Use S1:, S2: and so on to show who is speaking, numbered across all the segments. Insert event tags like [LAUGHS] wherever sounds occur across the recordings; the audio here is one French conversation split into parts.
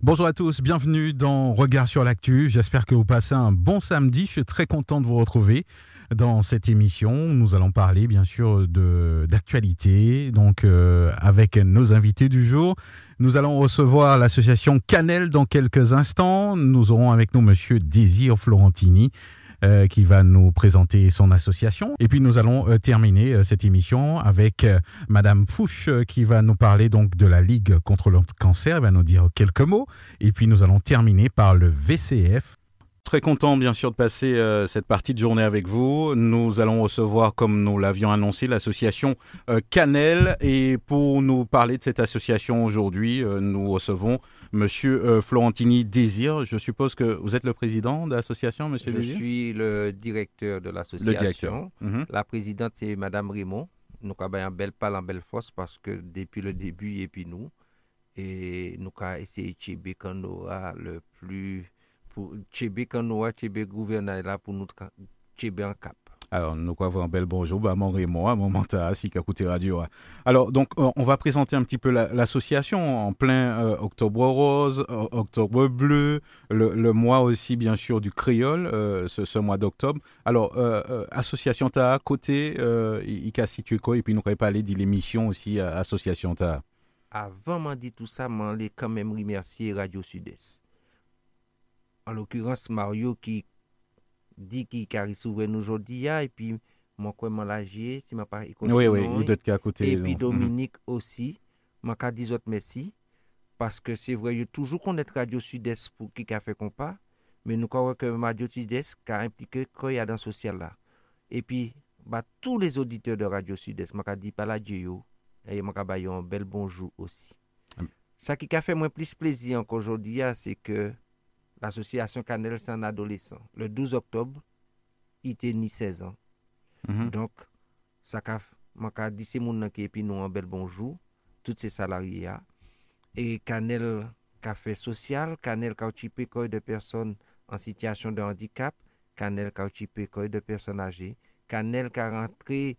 S1: Bonjour à tous, bienvenue dans Regard sur l'actu. J'espère que vous passez un bon samedi. Je suis très content de vous retrouver dans cette émission. Nous allons parler bien sûr de d'actualité, donc euh, avec nos invités du jour. Nous allons recevoir l'association Canel dans quelques instants. Nous aurons avec nous Monsieur Désir Florentini. Euh, qui va nous présenter son association. Et puis nous allons euh, terminer euh, cette émission avec Madame Fouche qui va nous parler donc de la Ligue contre le cancer, elle va nous dire quelques mots. Et puis nous allons terminer par le VCF Très content bien sûr de passer cette partie de journée avec vous. Nous allons recevoir, comme nous l'avions annoncé, l'association euh, Canel. Et pour nous parler de cette association aujourd'hui, nous recevons Monsieur Florentini Désir. Je suppose que vous êtes le président de l'association, Monsieur
S2: Je suis le directeur de l'association. Le directeur. Mhm. La présidente, c'est Madame Raymond. Nous avons un bel pal en belle force parce que depuis le début, et puis nous, et nous avons essayé de aura le plus pour quand nous gouvernement là pour nous en cap.
S1: Alors, nous avons un bel bonjour, bah, mon Raymond, mon mental, si radio. Alors, donc, on va présenter un petit peu l'association en plein euh, Octobre Rose, Octobre Bleu, le, mois aussi, bien sûr, du créole, euh, ce, mois d'octobre. Alors, euh, association ta côté, il a situé quoi, et puis nous pas parler de l'émission aussi, association ta.
S2: Avant de dire tout ça, je quand même remercier Radio Sud-Est en l'occurrence Mario qui dit qu'il carry souverain aujourd'hui et puis mon quoi si ma pas
S1: oui oui vous êtes à côté
S2: et puis Dominique aussi m'a dit autres merci. Parce que c'est vrai il y a toujours est radio sud-est pour qui a fait compas mais nous croyons que radio sud-est a impliqué qu'il y a dans social là et puis bah, tous les auditeurs de radio sud-est m'a dit pas la Dieu et m'a un bel bonjour aussi. Ça qui a fait moins plus plaisir qu'aujourd'hui c'est que l'association Canel, c'est un adolescent. Le 12 octobre, il était ni 16 ans. Mhm. Donc, ça m'a dit c'est mon qui puis nous un bel bonjour, tous ces salariés. Et Canel café social, Canel a occupé de personnes en situation de handicap, Canel a occupé de personnes âgées, Canel a rentré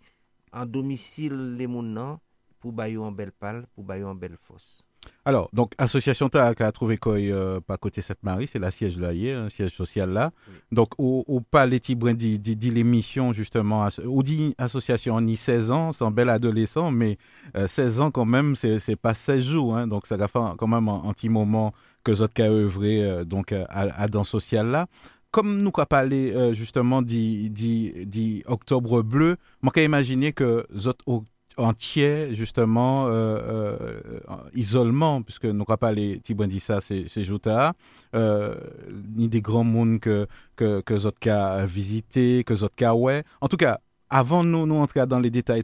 S2: en domicile les mounans pour bailler en belle palle, pour bailler en belle fosse.
S1: Alors, donc, Association TAC a trouvé quoi euh, pas côté Sainte-Marie, c'est la siège là, hier, un siège social là. Donc, au, au palais Tibrin dit, dit, l'émission, justement, ou dit association, on y 16 ans, c'est un bel adolescent, mais 16 euh, ans quand même, c'est pas 16 jours, hein, donc ça va faire quand même un, petit moment que autres qui œuvré euh, donc, à, à dans social là. Comme nous avons parlé justement d'Octobre octobre bleu, moi j'ai imaginé que autres entier, justement, euh, euh, isolement, puisque nous ne pas les ça c'est Jouta, euh, ni des grands mondes que, que, que Zotka visité, que Zotka ouais. En tout cas, avant nous, nous entrer dans les détails,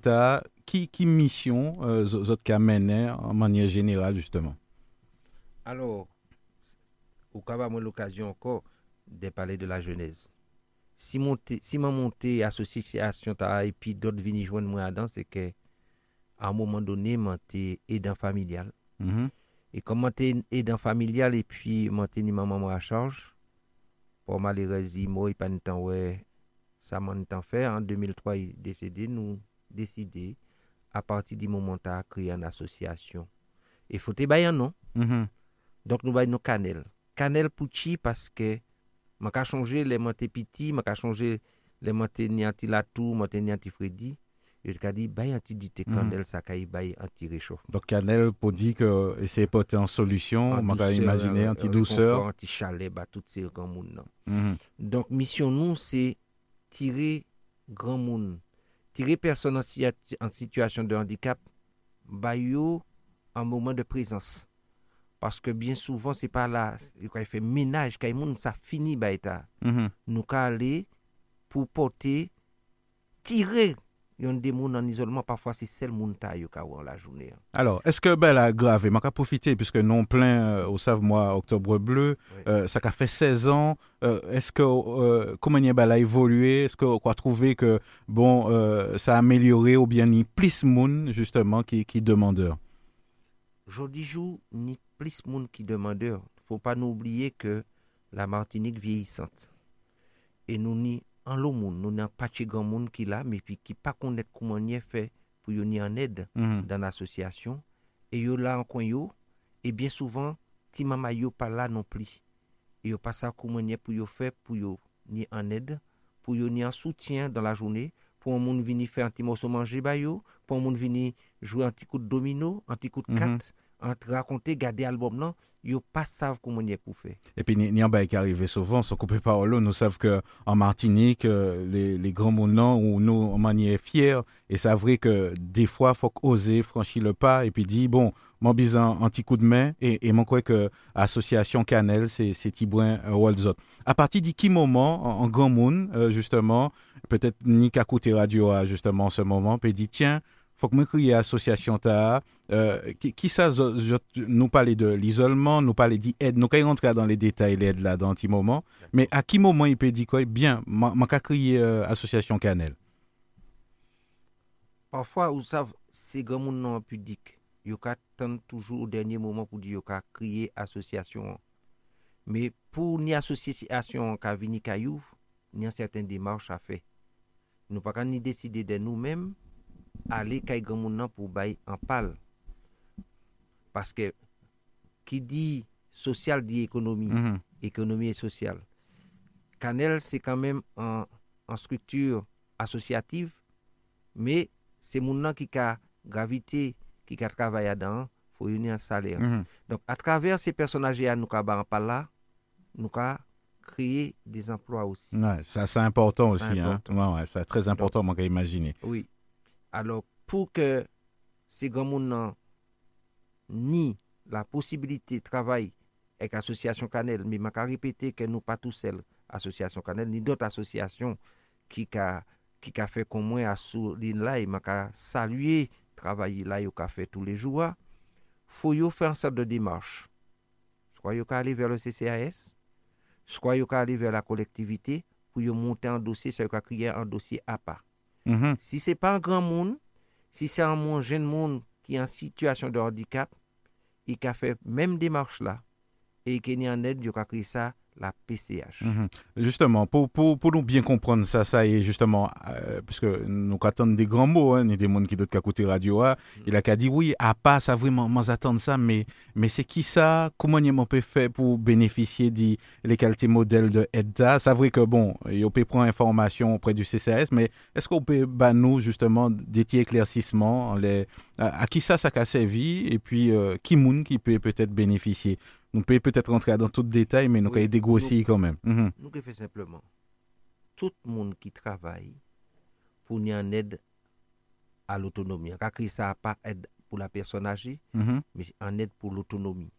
S1: qui, qui mission euh, Zotka menait en manière générale, justement?
S2: Alors, au cas où l'occasion encore de parler de la Genèse. Si mon si monté association et puis d'autres viennent joindre moi dedans c'est que à un moment donné, monter aidant familial. Mm -hmm. Et comme monter aidant familial, et puis monter ni maman à charge, pour malheureusement, moi, il pas de temps, ouais, ça m'en temps fait. En 2003, il est décédé, nous décidé, à partir du moment où a créé une association. Et faut te bailler, non? Mm -hmm. Donc, nous baillons nos cannelles. Cannelle Pucci, parce que, m'a changé les monter petit, m'a changé les monter nianti latou, monter nianti freddy. Il a dit bay anti dite candel mm. ça kay bay anti réchauffement
S1: donc cannelle pour dire que c'est porter en solution on va imaginer anti douceur
S2: anti chalet bah toutes ces grands monde mm-hmm. donc mission nous c'est tirer grand monde tirer personne en, situation de handicap bah yo un moment de présence parce que bien souvent c'est pas là quand il fait ménage quand monde ça finit bah mm-hmm. nous aller pour porter tirer il y a des gens en isolement, parfois c'est seul qui la journée. Hein.
S1: Alors, est-ce que ben, la grave, m'a profité, puisque non plein euh, au Save moi Octobre Bleu, euh, ça a fait 16 ans, euh, est-ce que, comment il a évolué, est-ce qu'on a trouvé que, bon, ça a amélioré ou bien ni plus monde, justement, qui, qui demandeur?
S2: Dis jour, ni plus monde qui demandeur. faut pas nous oublier que la Martinique vieillissante. Et nous ni an lou moun, nou nan pati gan moun ki la, me pi ki pa konet kouman nye fe pou yo ni an ed mm -hmm. dan asosyasyon, e yo la an kon yo, e bien souvan, ti mama yo pa la non pli. E yo pasa kouman nye pou yo fe, pou yo ni an ed, pou yo ni an soutyen dan la jounen, pou an moun vini fe an ti mousso manje ba yo, pou an moun vini jwe an ti kout domino, an ti kout
S1: mhm.
S2: kat, mm -hmm. an ti rakonte, gade albom nan, yo pas savent comment y est faire.
S1: Et puis, ni en qui arrive souvent, sans couper parole, nous savons que en Martinique, euh, les, grands moulins où nous, on manière fiers, et c'est vrai que des fois, faut oser franchir le pas et puis dire, bon, mon bisan un petit coup de main, et, et mon que Association Canel, c'est, Tibouin euh, Walzot. À partir de qui moment, en, en grand monde, euh, justement, peut-être ni qu'à côté radio, justement, ce moment, puis dit, tiens, faut que me crier association ta Euh, ki, ki sa nou pale de l'isolement, nou pale di ed, nou kay rentre dan le detay l'ed la dan ti mouman, me a ki mouman i pe di koy, eh bien, man, man ka kriye euh, asosyasyon kanel?
S2: Parfwa ou sav, se gen moun nan pudik, yo ka tan toujou ou denye mouman pou di yo ka kriye asosyasyon. Me pou ni asosyasyon ka vini kayou, ni an certain demarche a fe. Nou pa kan ni deside den nou men, ale kay gen moun nan pou bay an pal. Parce que qui dit social dit économie
S1: Mhm.
S2: économie et sociale. Canel, c'est quand même en, en structure associative, mais c'est mon qui a gravité, qui a travaillé dedans, faut unir un salaire.
S1: Mhm.
S2: Donc, à travers ces personnages, nous avons là, nous avons créé des emplois aussi.
S1: Ouais, ça c'est important aussi hein
S2: important.
S1: ouais, ouais, c'est très important moi qu'à imaginer
S2: Oui. Alors, pour que ces grands monde ni la posibilité de travailler avec l'association Canel, mais je répéter que nous pas tout seul association Canel, ni d'autres associations qui ont qui ka fait comme moi à ligne là. Et m'a saluer travailler là yo ka fait tous les jours. Faut yo faire sorte de démarche. Soit yo ka aller vers le CCAS soit yo ka aller vers la collectivité pour yo monter un dossier soit yo ka créer un dossier à part
S1: mm -hmm.
S2: si c'est pas un grand monde si c'est un moins jeune monde ki an situasyon de handikap, i e ka fe menm demarche la, e i ke ni an ed yo ka kri sa la PCH.
S1: Mhm. Justement, pour, pour, pour nous bien comprendre ça, ça est justement, euh, parce que nous attendons des grands mots, hein, des mondes qui d'autres qu'à côté radio, hein. il a qu'à dire oui, à pas ça vraiment, moi attendre ça, mais, mais c'est qui ça, comment on peut faire pour bénéficier des les qualités modèles de EDA C'est vrai que bon, on peut prendre information auprès du CCAS, mais est-ce qu'on peut bah, nous justement des petits éclaircissements, les, à, à qui ça, ça a servi, et puis euh, qui moun qui peut peut-être bénéficier? Nou pe peut-être rentrer dans tout détail, mais nou
S2: ka
S1: y dégrossi quand même.
S2: Nou ke fè simplement, tout moun ki travay pou ni an ed a l'autonomie. An ka kri sa pa ed pou la person agi,
S1: mhm.
S2: mais an ed pou l'autonomie.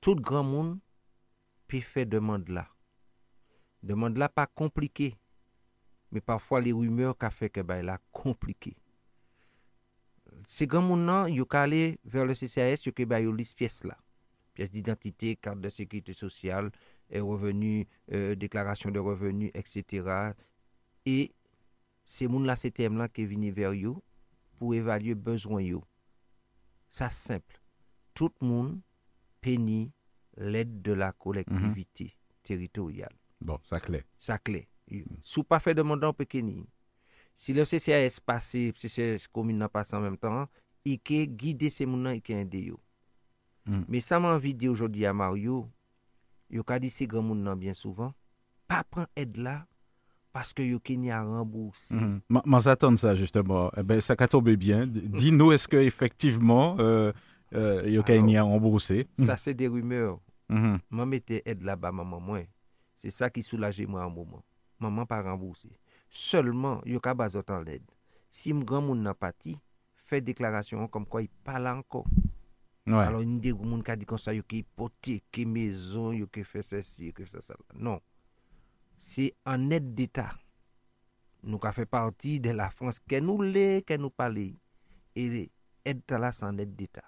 S2: Tout gran moun pe fè demande la. Demande la pa komplike, mais parfois les rumeurs ka fè ke bay la komplike. Se gran moun nan, yo ka ale ver le CCAS, yo ke bay yo lis piès la. pièce d'identité, carte de sécurité sociale, et revenus, euh, déclaration de revenus, etc. Et ces gens-là, ces thèmes-là qui viennent vers vous pour évaluer besoin yo. Ça simple. Tout le monde pénit l'aide de la collectivité mm -hmm. territoriale.
S1: Bon, ça clé.
S2: Ça clé. Mm -hmm. Sous pas fait demandant pékini. Si le CCAS passe, si c'est commune n'a passe en même temps, il guide ces gens qui ont aidé yo.
S1: Mm.
S2: Mais ça m'a envie de dire aujourd'hui à Mario, yo ka dit ces grands moun nan bien souvent, pas prendre aide là parce que yo ki a remboursé.
S1: Ma- Moi, j'attends ça justement. Eh ben, ça a tombé bien. Dis-nous, est-ce que effectivement, euh, euh, il y a
S2: Alors-
S1: y a remboursé
S2: Ça c'est des rumeurs.
S1: Mhm.
S2: Maman mettait aide là-bas, maman moins. C'est ça qui soulageait moi un moment. Maman pas remboursé. Seulement, yo ka bazot en l'aide. Si m grand moun nan pati, fait déclaration comme quoi il parle encore.
S1: Ouais.
S2: Alors, a des gens qui disent comme ça, qui hypothéquent maison, qui fait ceci, qui fait ça. Non. C'est en aide d'État. Nous avons fait partie de la France, que nous l'est, que nous parlons. Et aide là, c'est en aide d'État.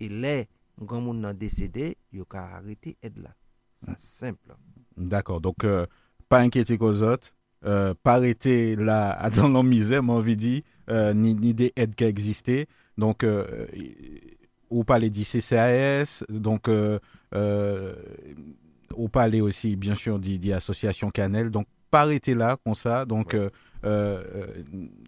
S2: Et là, grand monde nan décédé, yo ka arrêté aide là. C'est simple.
S1: D'accord. Donc, euh, pas inquiéter qu'aux autres. Euh, pas arrêter là [LAUGHS] dans la misère, m'a envie de dire, euh, ni, ni des aides qui existaient. Donc, euh, ou parler du CCAS, donc, euh, euh, ou parler aussi, bien sûr, associations Canel. Donc, pas arrêter là, comme ça. Donc,
S2: Ouais.
S1: euh, euh,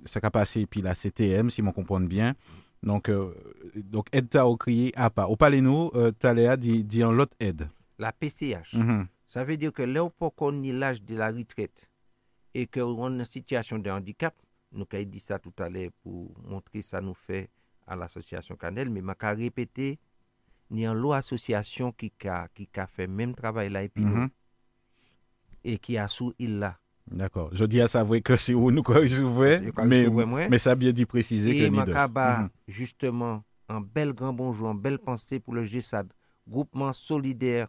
S1: ça a passé, puis la CTM, si on comprend bien. Donc, euh, donc aide ta au crier à pas. Au palais nous, euh, Taléa dit, dit en l'autre aide.
S2: La PCH.
S1: Mhm.
S2: Ça veut dire que là où on ni l'âge de la retraite et qu'on est en situation de handicap, nous avons dit ça tout à l'heure pour montrer ça nous fait à l'association Canel, mais je vais répéter, ni en l'autre association qui a, qui a fait même travail là et, puis nous,
S1: Mhm.
S2: et qui a sous il là.
S1: D'accord. Je dis à savoir que c'est où nous
S2: quand
S1: mais,
S2: vois,
S1: mais ça a bien dit préciser que
S2: Et
S1: ni d'autres.
S2: Makaba,
S1: Mhm.
S2: justement, un bel grand bonjour, une belle pensée pour le GESAD, groupement solidaire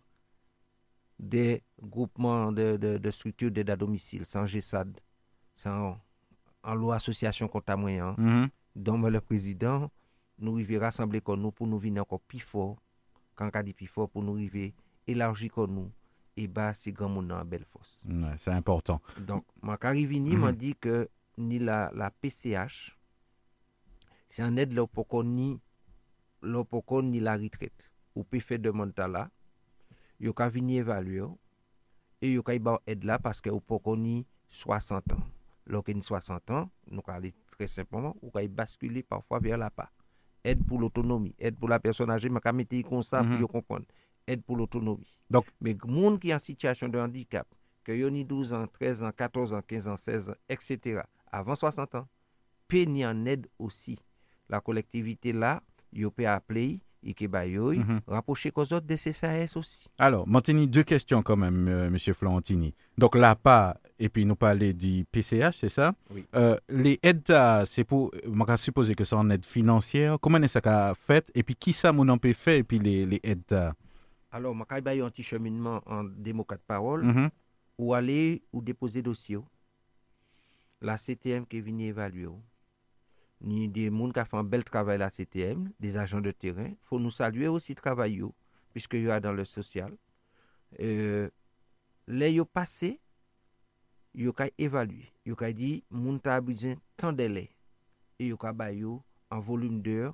S2: des groupements de, de, de structures d'aide à domicile, sans GESAD, sans en loi association moyen,
S1: Mhm.
S2: dont le président, nous arriver rassembler comme nous pour nous venir encore plus fort, quand on dit plus fort, pour nous arriver élargir comme nous, et bah, c'est grand monde en belle force.
S1: Ouais, c'est important.
S2: Donc, ma Carivini m'a dit que ni la, la PCH, c'est un aide là pour ni, qu'on ni la retraite. Ou peut faire demande là, yo ka vini évaluer, et yo ka ba aide là parce que qu'on ni 60 ans. Lorsqu'il ni 60 ans, nous aller très simplement, ou basculer parfois vers la part. aide pour l'autonomie, aide pour la personne âgée, mais quand mettre comme ça, pour mhm. comprendre, aide pour l'autonomie.
S1: Donc,
S2: mais monde qui est en situation de handicap, que yo ni 12 ans, 13 ans, 14 ans, 15 ans, 16 ans, etc., avant 60 ans, peut en aide aussi. La collectivité là, yo peut appeler, ba yo,
S1: Mhm.
S2: rapprocher qu'aux autres de CSAS aussi.
S1: Alors, Montini, deux questions quand même, euh, Monsieur Florentini. Donc, l'APA, et puis nous parler du PCH, c'est ça?
S2: Oui.
S1: Euh, Les aides, c'est pour, on va supposer que c'est en aide financière. Comment est-ce que ça fait? Et puis, qui ça, mon peut faire? Et puis, les, les aides
S2: Alors, ba yo un petit cheminement en démocrate parole,
S1: mhm.
S2: ou aller ou déposer dossier. La CTM qui est venue évaluer. Ni des gens qui ont fait un bel travail la CTM, des agents de terrain. Il faut nous saluer aussi le travail, yo, puisque y a dans le social. Euh, les yo passé, yo ka évaluer. Yo ka dit, moun ta besoin tant de lait. Et yo ka yo en volume d'heure.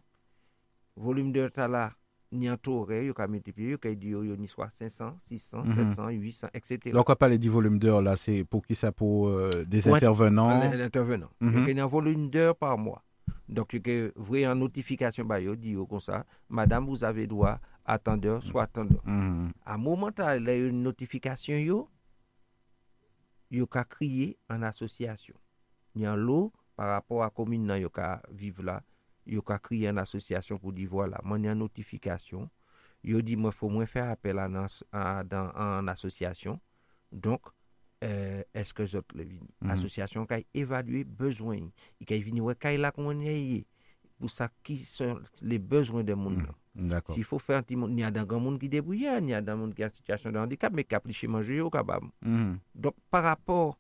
S2: Volume d'heure ta là, ni en horaire, yo ka multiplier, yo ka dit yo, yo ni soit 500, 600,
S1: Mhm.
S2: 700, 800, etc.
S1: Donc, on va parler du volume d'heures, là, c'est pour qui ça? Pour euh, des
S2: Pour
S1: intervenants?
S2: L'intervenant.
S1: Mhm.
S2: Donc, il y a un volume d'heures par mois. Donc, que vrai en notification, bah, yo, dit comme ça, madame, vous avez droit, à attendeur, soit attendeur. Mm
S1: -hmm.
S2: À mm-hmm. moment, il y a une notification, yo, yo ka crier en association. Ni en l'eau, par rapport à la commune, nan, yo ka vivre là, yo ka crier en association pour dire, voilà, moi, une notification, yo dit, moi, faut moins faire appel à, à, dans, en association. Donc, Euh, eske zot le vini.
S1: Mm
S2: -hmm. Asosyasyon kay evalue bezwen. I kay vini wè kay la kon wè ye. Pou sa ki son le bezwen
S1: de
S2: moun nan. Mm -hmm. Si fò fè an ti moun, ni adan gan moun ki debouye, ni adan moun ki an sityasyon de handikap, me kap li che manje yo kabab.
S1: Mm
S2: -hmm. Donk par rapport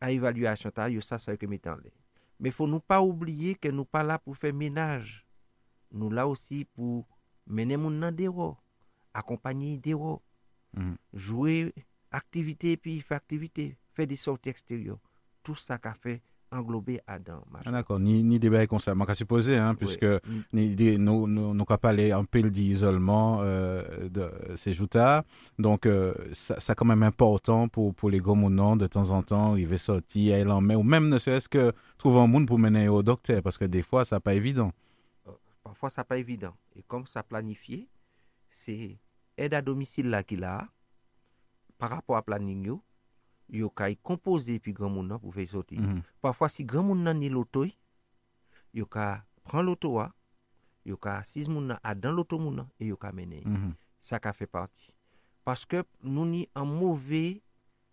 S2: a evaluasyon ta, yo sa sa yo ke metan le. Me fò nou pa oubliye ke nou pa la pou fè menaj. Nou la osi pou mene moun nan dewo. Akompanyi dewo.
S1: Mm-hmm.
S2: Jouè activité puis faire activité, faire des sorties extérieures. Tout ça qu'a fait englober Adam.
S1: Ah, D'accord, ni, ni débat comme ça. Je vais supposer, hein, puisque ni, des- nous nous nous pas parler un peu d'isolement euh, de ces joutards. Donc, euh, ça, ça quand même important pour, pour les gros mounons de temps en temps, il va sortir, aller en main, ou même ne serait-ce que trouver un monde pour mener au docteur, parce que des fois, ça pas évident.
S2: Parfois, ça pas évident. Et comme ça planifié, c'est aide à domicile là qu'il a, par rapport à planning yo, yo kay composer puis grand nan pour faire sortir.
S1: Mhm.
S2: Parfois, si grand moun nan ni l'auto, yo ka prend l'auto a, yo ka assis moun a dans l'auto moun et yo ka mener.
S1: Mhm.
S2: Ça ka fait partie. Parce que nous ni en mauvais,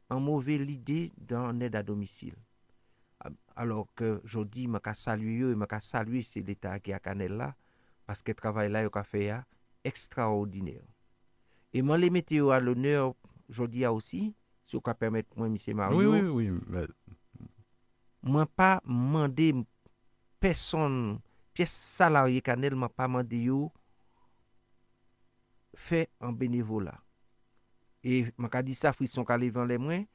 S2: en mauvais l'idée dans aide à domicile. A- Alors que je dis, je ka saluer je ka saluer c'est l'État qui a canel là, parce que le travail là, yo ka fait extraordinaire. Et moi, les météos à l'honneur, jodi a osi, si ou ka permet mwen misye Mario,
S1: oui, oui, oui.
S2: mwen pa mande person, piyes salarye kanel, mwen pa mande yo fe an benevola. E mwen ka di sa frison ka levan le mwen,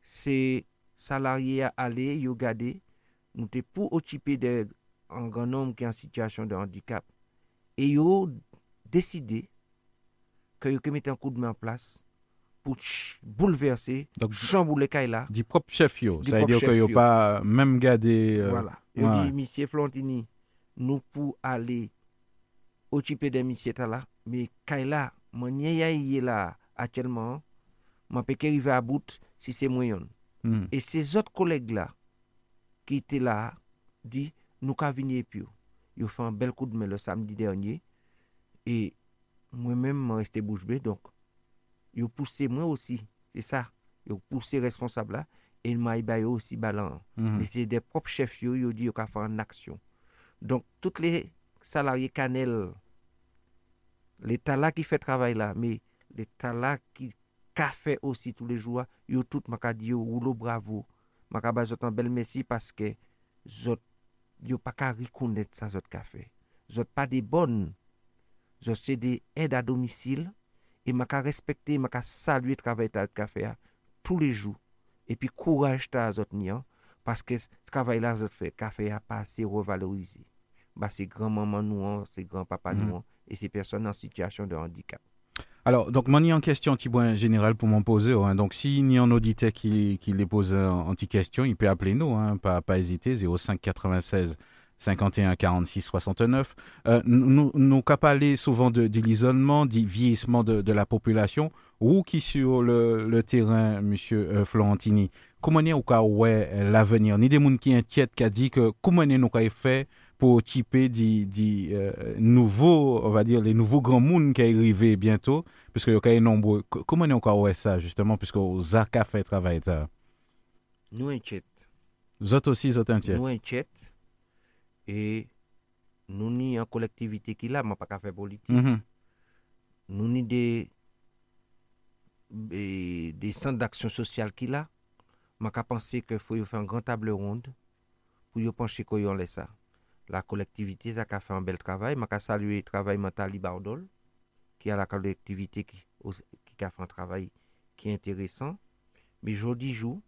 S2: se salarye a ale, yo gade, mwen te pou otipe de an gran nom ki an sityasyon de handikap. E yo deside ke yo kemete an kou de men an plas pour bouleverser
S1: Donc,
S2: chambouler kay là
S1: du propre chef, yo. Ça veut dire
S2: chef, yo.
S1: pas même gardé. euh,
S2: Voilà. Il
S1: ouais.
S2: dit, Monsieur Flontini, nous pour aller occuper des missions là, mais Kaila, mon est là actuellement, mon peux arriver à bout si c'est moyen.
S1: Hmm.
S2: Et ces autres collègues là, qui étaient là, dit, nous qu'à venir puis. Ils ont fait un bel coup de main le samedi dernier. Et moi-même, je resté bouche bée. Donc, yo pousse mwen osi, se sa, yo pousse responsable la, el ma i bayo osi
S1: balan.
S2: Mm -hmm. Me se de prop chef yo, yo di yo ka fa an aksyon. Donk, tout le salarye kanel, l'Etat la ki fe travay la, me l'Etat la ki ka fe osi tou le joua, yo tout maka di yo roulo bravo, maka ba zot an bel mesi, paske zot, yo pa ka rikounet sa zot ka fe. Zot pa de bon, zot se de ed a domisil, et m'a respecter, m'a saluer le travail ta qu'a fait tous les jours. Et puis courage ta zot ni hein, parce que ce travail là zot fait fait a pas assez revalorisé. Bah c'est grand-maman nous, hein, c'est grand-papa nous hein, et ces personnes en situation de handicap.
S1: Alors, donc, moi, ni en question, petit point général pour m'en poser. hein. Donc, s'il y a un auditeur qui, qui les pose en en petite question, il peut appeler nous, hein, pas, pas hésiter, 05 96 51 46 69. Euh, nous, nous parler souvent de, de l'isolement, du vieillissement de, de la population, ou qui sur le, le terrain, monsieur euh, Florentini, comment est-ce qu'on ouais l'avenir? Ni des gens qui inquiètent, qui a dit que comment est-ce qu'on fait pour typer des, des euh, nouveaux, on va dire, les nouveaux grands mondes qui arrivent bientôt, puisque il y a nombreux. Co- Comment est-ce qu'on ouais ça, justement, puisque aux a fait travail ça?
S2: Nous inquiète.
S1: Vous aussi, vous êtes inquiets.
S2: nous inquiète E nou ni an kolektivite ki la, man pa ka fe politik.
S1: Mm
S2: -hmm. Nou ni de, e, de, de san d'aksyon sosyal ki la, man ka panse ke fwe yo fe an gran table ronde pou yo panche ko yon lesa. La kolektivite sa ka fe an bel travay, man ka salue travay mentali bardol, ki a la kolektivite ki, ki ka fe an travay ki enteresan. Me jodi jou,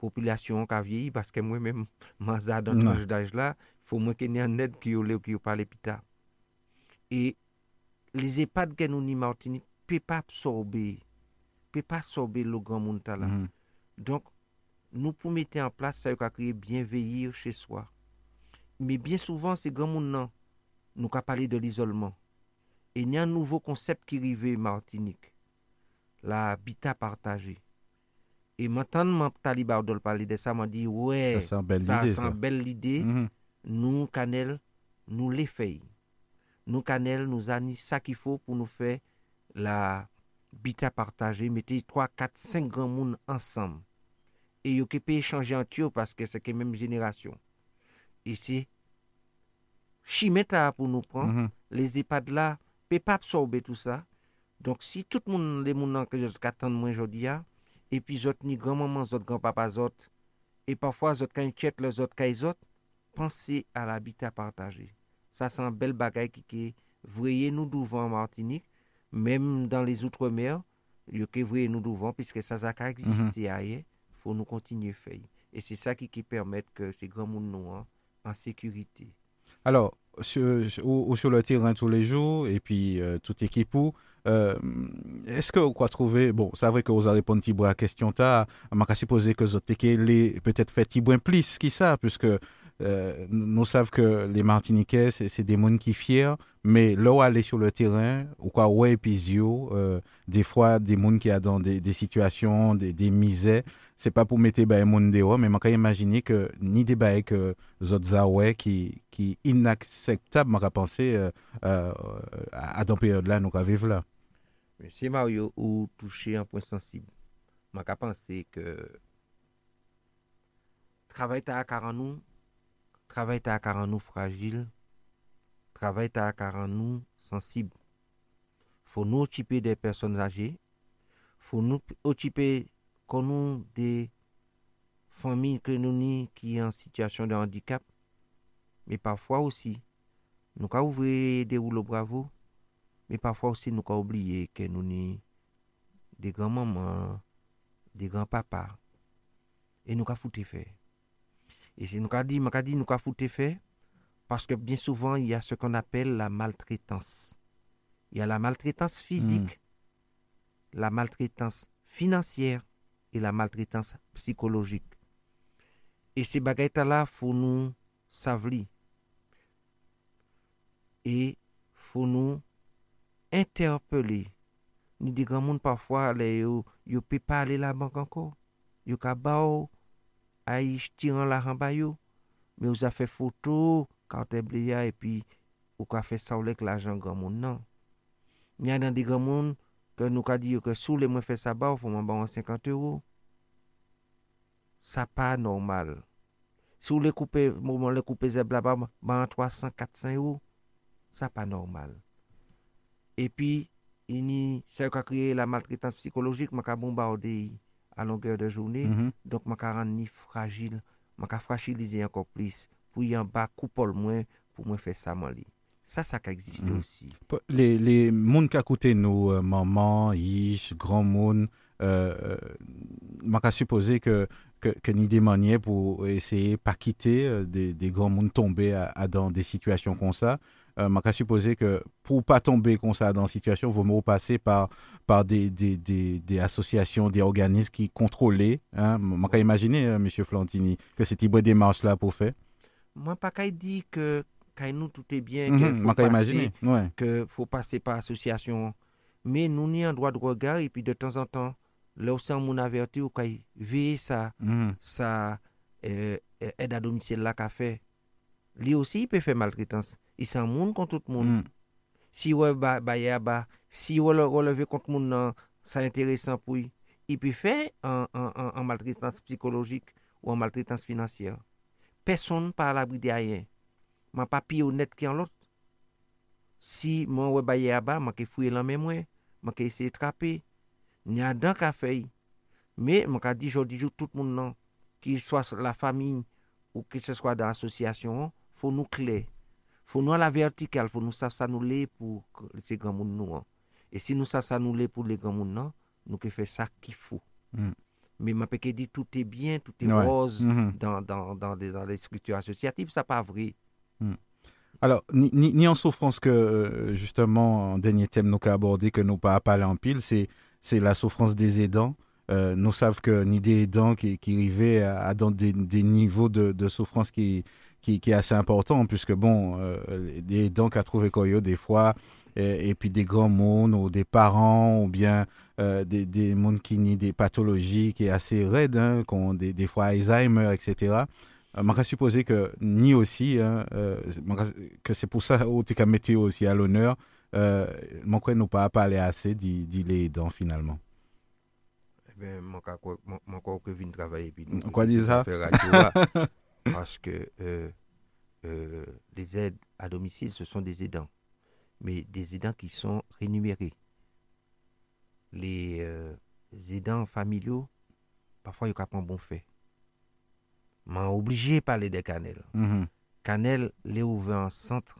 S2: populasyon ka vieyi, paske mwen men manza
S1: dan
S2: tranj daj la, fò mwen ke nyan ned ki yo le ou ki yo pale pita. E, les EHPAD ke nou ni Martinique, pe pa absorbe, pe pa absorbe lo gran
S1: moun
S2: ta la. Mm. Donk, nou pou mette an plas sa yo ka kriye bienveyir che swa. Me bien souvan se gran moun nan, nou ka pale de l'izolman. E nyan nouvo konsept ki rive Martinique, la bita partaje. E matanman taliba ou dol
S1: pali de sa, man
S2: di,
S1: wè,
S2: sa
S1: san
S2: bel lide, mm
S1: -hmm.
S2: nou kanel, nou le fey. Nou kanel, nou zani sa ki fo pou nou fe la bita partaje, mette 3, 4, 5 gran moun ansam. E yo kepe chanje an tiyo, paske se ke menm jenerasyon. E se, chimeta pou nou pran,
S1: mm
S2: -hmm. les epad la, pe pa absorbe tout sa. Donk si tout moun le moun an ke jaz katan mwen jodi ya, et puis autres ni grand-maman, autres grand-papa, autres, et parfois autres quand ils les autres, quand ils autres, pensez à l'habitat partagé. Ça, c'est un bel bagage qui, qui voyez nous devant en Martinique, même dans les Outre-mer, il que voyez nous devant, puisque ça, ça a existé ailleurs, faut nous continuer à faire. Et c'est ça qui, qui permet que ces grands mondes nous hein, en sécurité.
S1: Alors, sur, sur- ou, ou sur le terrain tous les jours, et puis euh, tout équipe où, euh, est-ce que vous quoi trouver, bon, c'est vrai que vous avez répondu à la question, ta, m'a qu'à supposer que vous avez peut-être fait petit plus qui ça, puisque euh, nous savons que les Martiniquais, c'est des mondes qui fiers, mais là où aller sur le terrain, ou quoi, ouais, puis yo, euh, des fois, des mondes qui a dans des, des situations, des, des misères, c'est pas pour mettre ben monde dehors, mais m'a qu'à imaginer que ni des bails que autres qui qui inacceptable m'a penser euh, euh, à, à dans période là nous vivre là.
S2: Monsieur Mario ou touché un point sensible. Je qu'à penser que travail ta à nous, travail ta à nous fragile, travail ta à nous sensible. Faut nous occuper des personnes âgées, faut nous occuper quand nous des familles que nous qui est en situation de handicap, mais parfois aussi, nous avons ouvrir des rouleaux bravo, mais parfois aussi nous avons oublié que nous sommes des grands-mamans, des grands-papas, et nous avons foutu faire. Et c'est nous avons dit, nous avons dit, nous avons foutu faire, parce que bien souvent, il y a ce qu'on appelle la maltraitance. Il y a la maltraitance physique, la maltraitance financière et la maltraitance psychologique. Et ces bagailles là faut nous savli. et faut nous interpele. Ni di gran moun pafwa le yo, yo pe pale la bank anko. Yo ka ba ou, a yi tiran la ran ba yo. Me ou za fe foto, kante ble ya, epi ou ka fe saolek la jan gran moun nan. Ni a nan di gran moun, ke nou ka di yo ke sou le mwen fe sa ba ou, pou mwen ba wan 50 euro. Sa pa normal. Si ou le koupe, mwen le koupe zeb la ba, ban 300, 400 euro, sa pa normal. epi ini sa yo ka kriye la maltretans psikologik man ka bombarde a longeur de jounen mm -hmm. donk man ka ran ni fragil man ka fragilize ankon plis pou yon ba koupol mwen pou mwen fè sa man li sa sa ka
S1: egziste osi mm. le, le moun ka koute nou euh, maman, yish, gran moun euh, euh man ka suppose ke que, que ni des manières pour essayer pas quitter euh, des, des grands mondes tombés à, à dans des situations comme ça Euh, m'a supposé que pour pas tomber comme ça dans des situations, vous me passer par par des, des, des, des, associations, des organismes qui contrôlaient. Hein. M'a imaginer, M. Euh, Monsieur Flantini, que cette démarche là pour faire.
S2: Moi, pas qu'à dire que quand nous tout est bien,
S1: mm -hmm. imaginer, ouais.
S2: que faut passer par association, mais nous n'y un droit de regard et puis de temps en temps là où mon averti ou veiller ça mm. ça euh, aide à domicile là qu'a fait lui aussi il peut faire maltraitance isan moun kon tout moun. Mm. Si wè baye a ba, si wè leve kont moun nan, sa interesan pou yi. Ipi fè an, an, an, an maltritans psikologik ou an maltritans finansyer. Person pa la bide a yen. Man pa pi ou net ki an lot. Si man wè baye a ba, man ke fouye lan men mwen, man ke ese trape, ni a dan ka fey. Me, man ka di jodi jou tout moun nan, ki swa la fami ou ki se swa dan asosyasyon, fò nou kley. Faut nous à la verticale, faut nous ça nous pour ces grands monde nous. Hein. Et si nous ça nous pour les grands monde, nous que faire ça qu'il faut. Mm. Mais ma péché dit tout est bien, tout est rose mm-hmm. dans, dans, dans, dans, les structures associatives, ça pas vrai.
S1: Mm. Alors, ni, ni, en souffrance que, euh, justement, en dernier thème, nous avons abordé, que nous pas parlé en pile, c'est la souffrance des aidants. Euh, nous savons que ni des aidants qui, qui arrivaient à, dans des, niveaux de, souffrance qui, qui, est assez important, puisque bon, euh, des aidants qu'a trouvé Koyo des fois, et, puis des grands mondes, ou des parents, ou bien euh, des, des mondes qui nient des pathologies qui est assez raides, hein, qui ont des, des fois Alzheimer, etc. Euh, je supposer que ni aussi, hein, que c'est pour ça que tu aussi à l'honneur, euh, mon nous pas parlé assez d'il est dans finalement.
S2: Eh bien, mon crois que vient travailler puis
S1: on quoi dit ça [LAUGHS] [CLEARS THROAT]
S2: parce que euh, euh, les aides à domicile ce sont des aidants mais des aidants qui sont rémunérés. Les euh, aidants familiaux parfois ils un bon fait. M'a obligé de parler de Canel. Mm Canel les ouvert un centre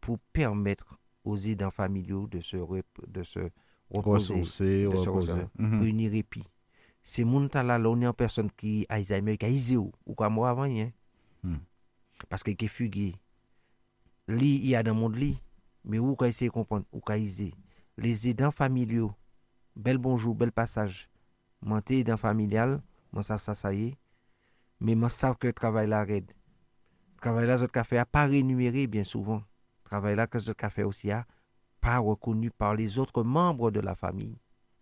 S2: pour permettre aux aidants familiaux de se, de se reposer,
S1: Ressourcer, de reposer. se
S2: mm -hmm. répit. C'est mon là, on est en personne qui a Alzheimer, qui a Iséo, ou comme moi avant, hein. Mm. Parce qu'il est fugué. Li, il y a dans monde, li, mais où quand essayer de comprendre, où quand Les aidants familiaux, bel bonjour, bel passage. Moi, aidant familial, moi, ça, ça, ça y est. Mais moi, ça que travail là, Le travail là, ce café a pas rémunéré bien souvent travail là que ce café aussi a pas reconnu par les autres membres de la famille,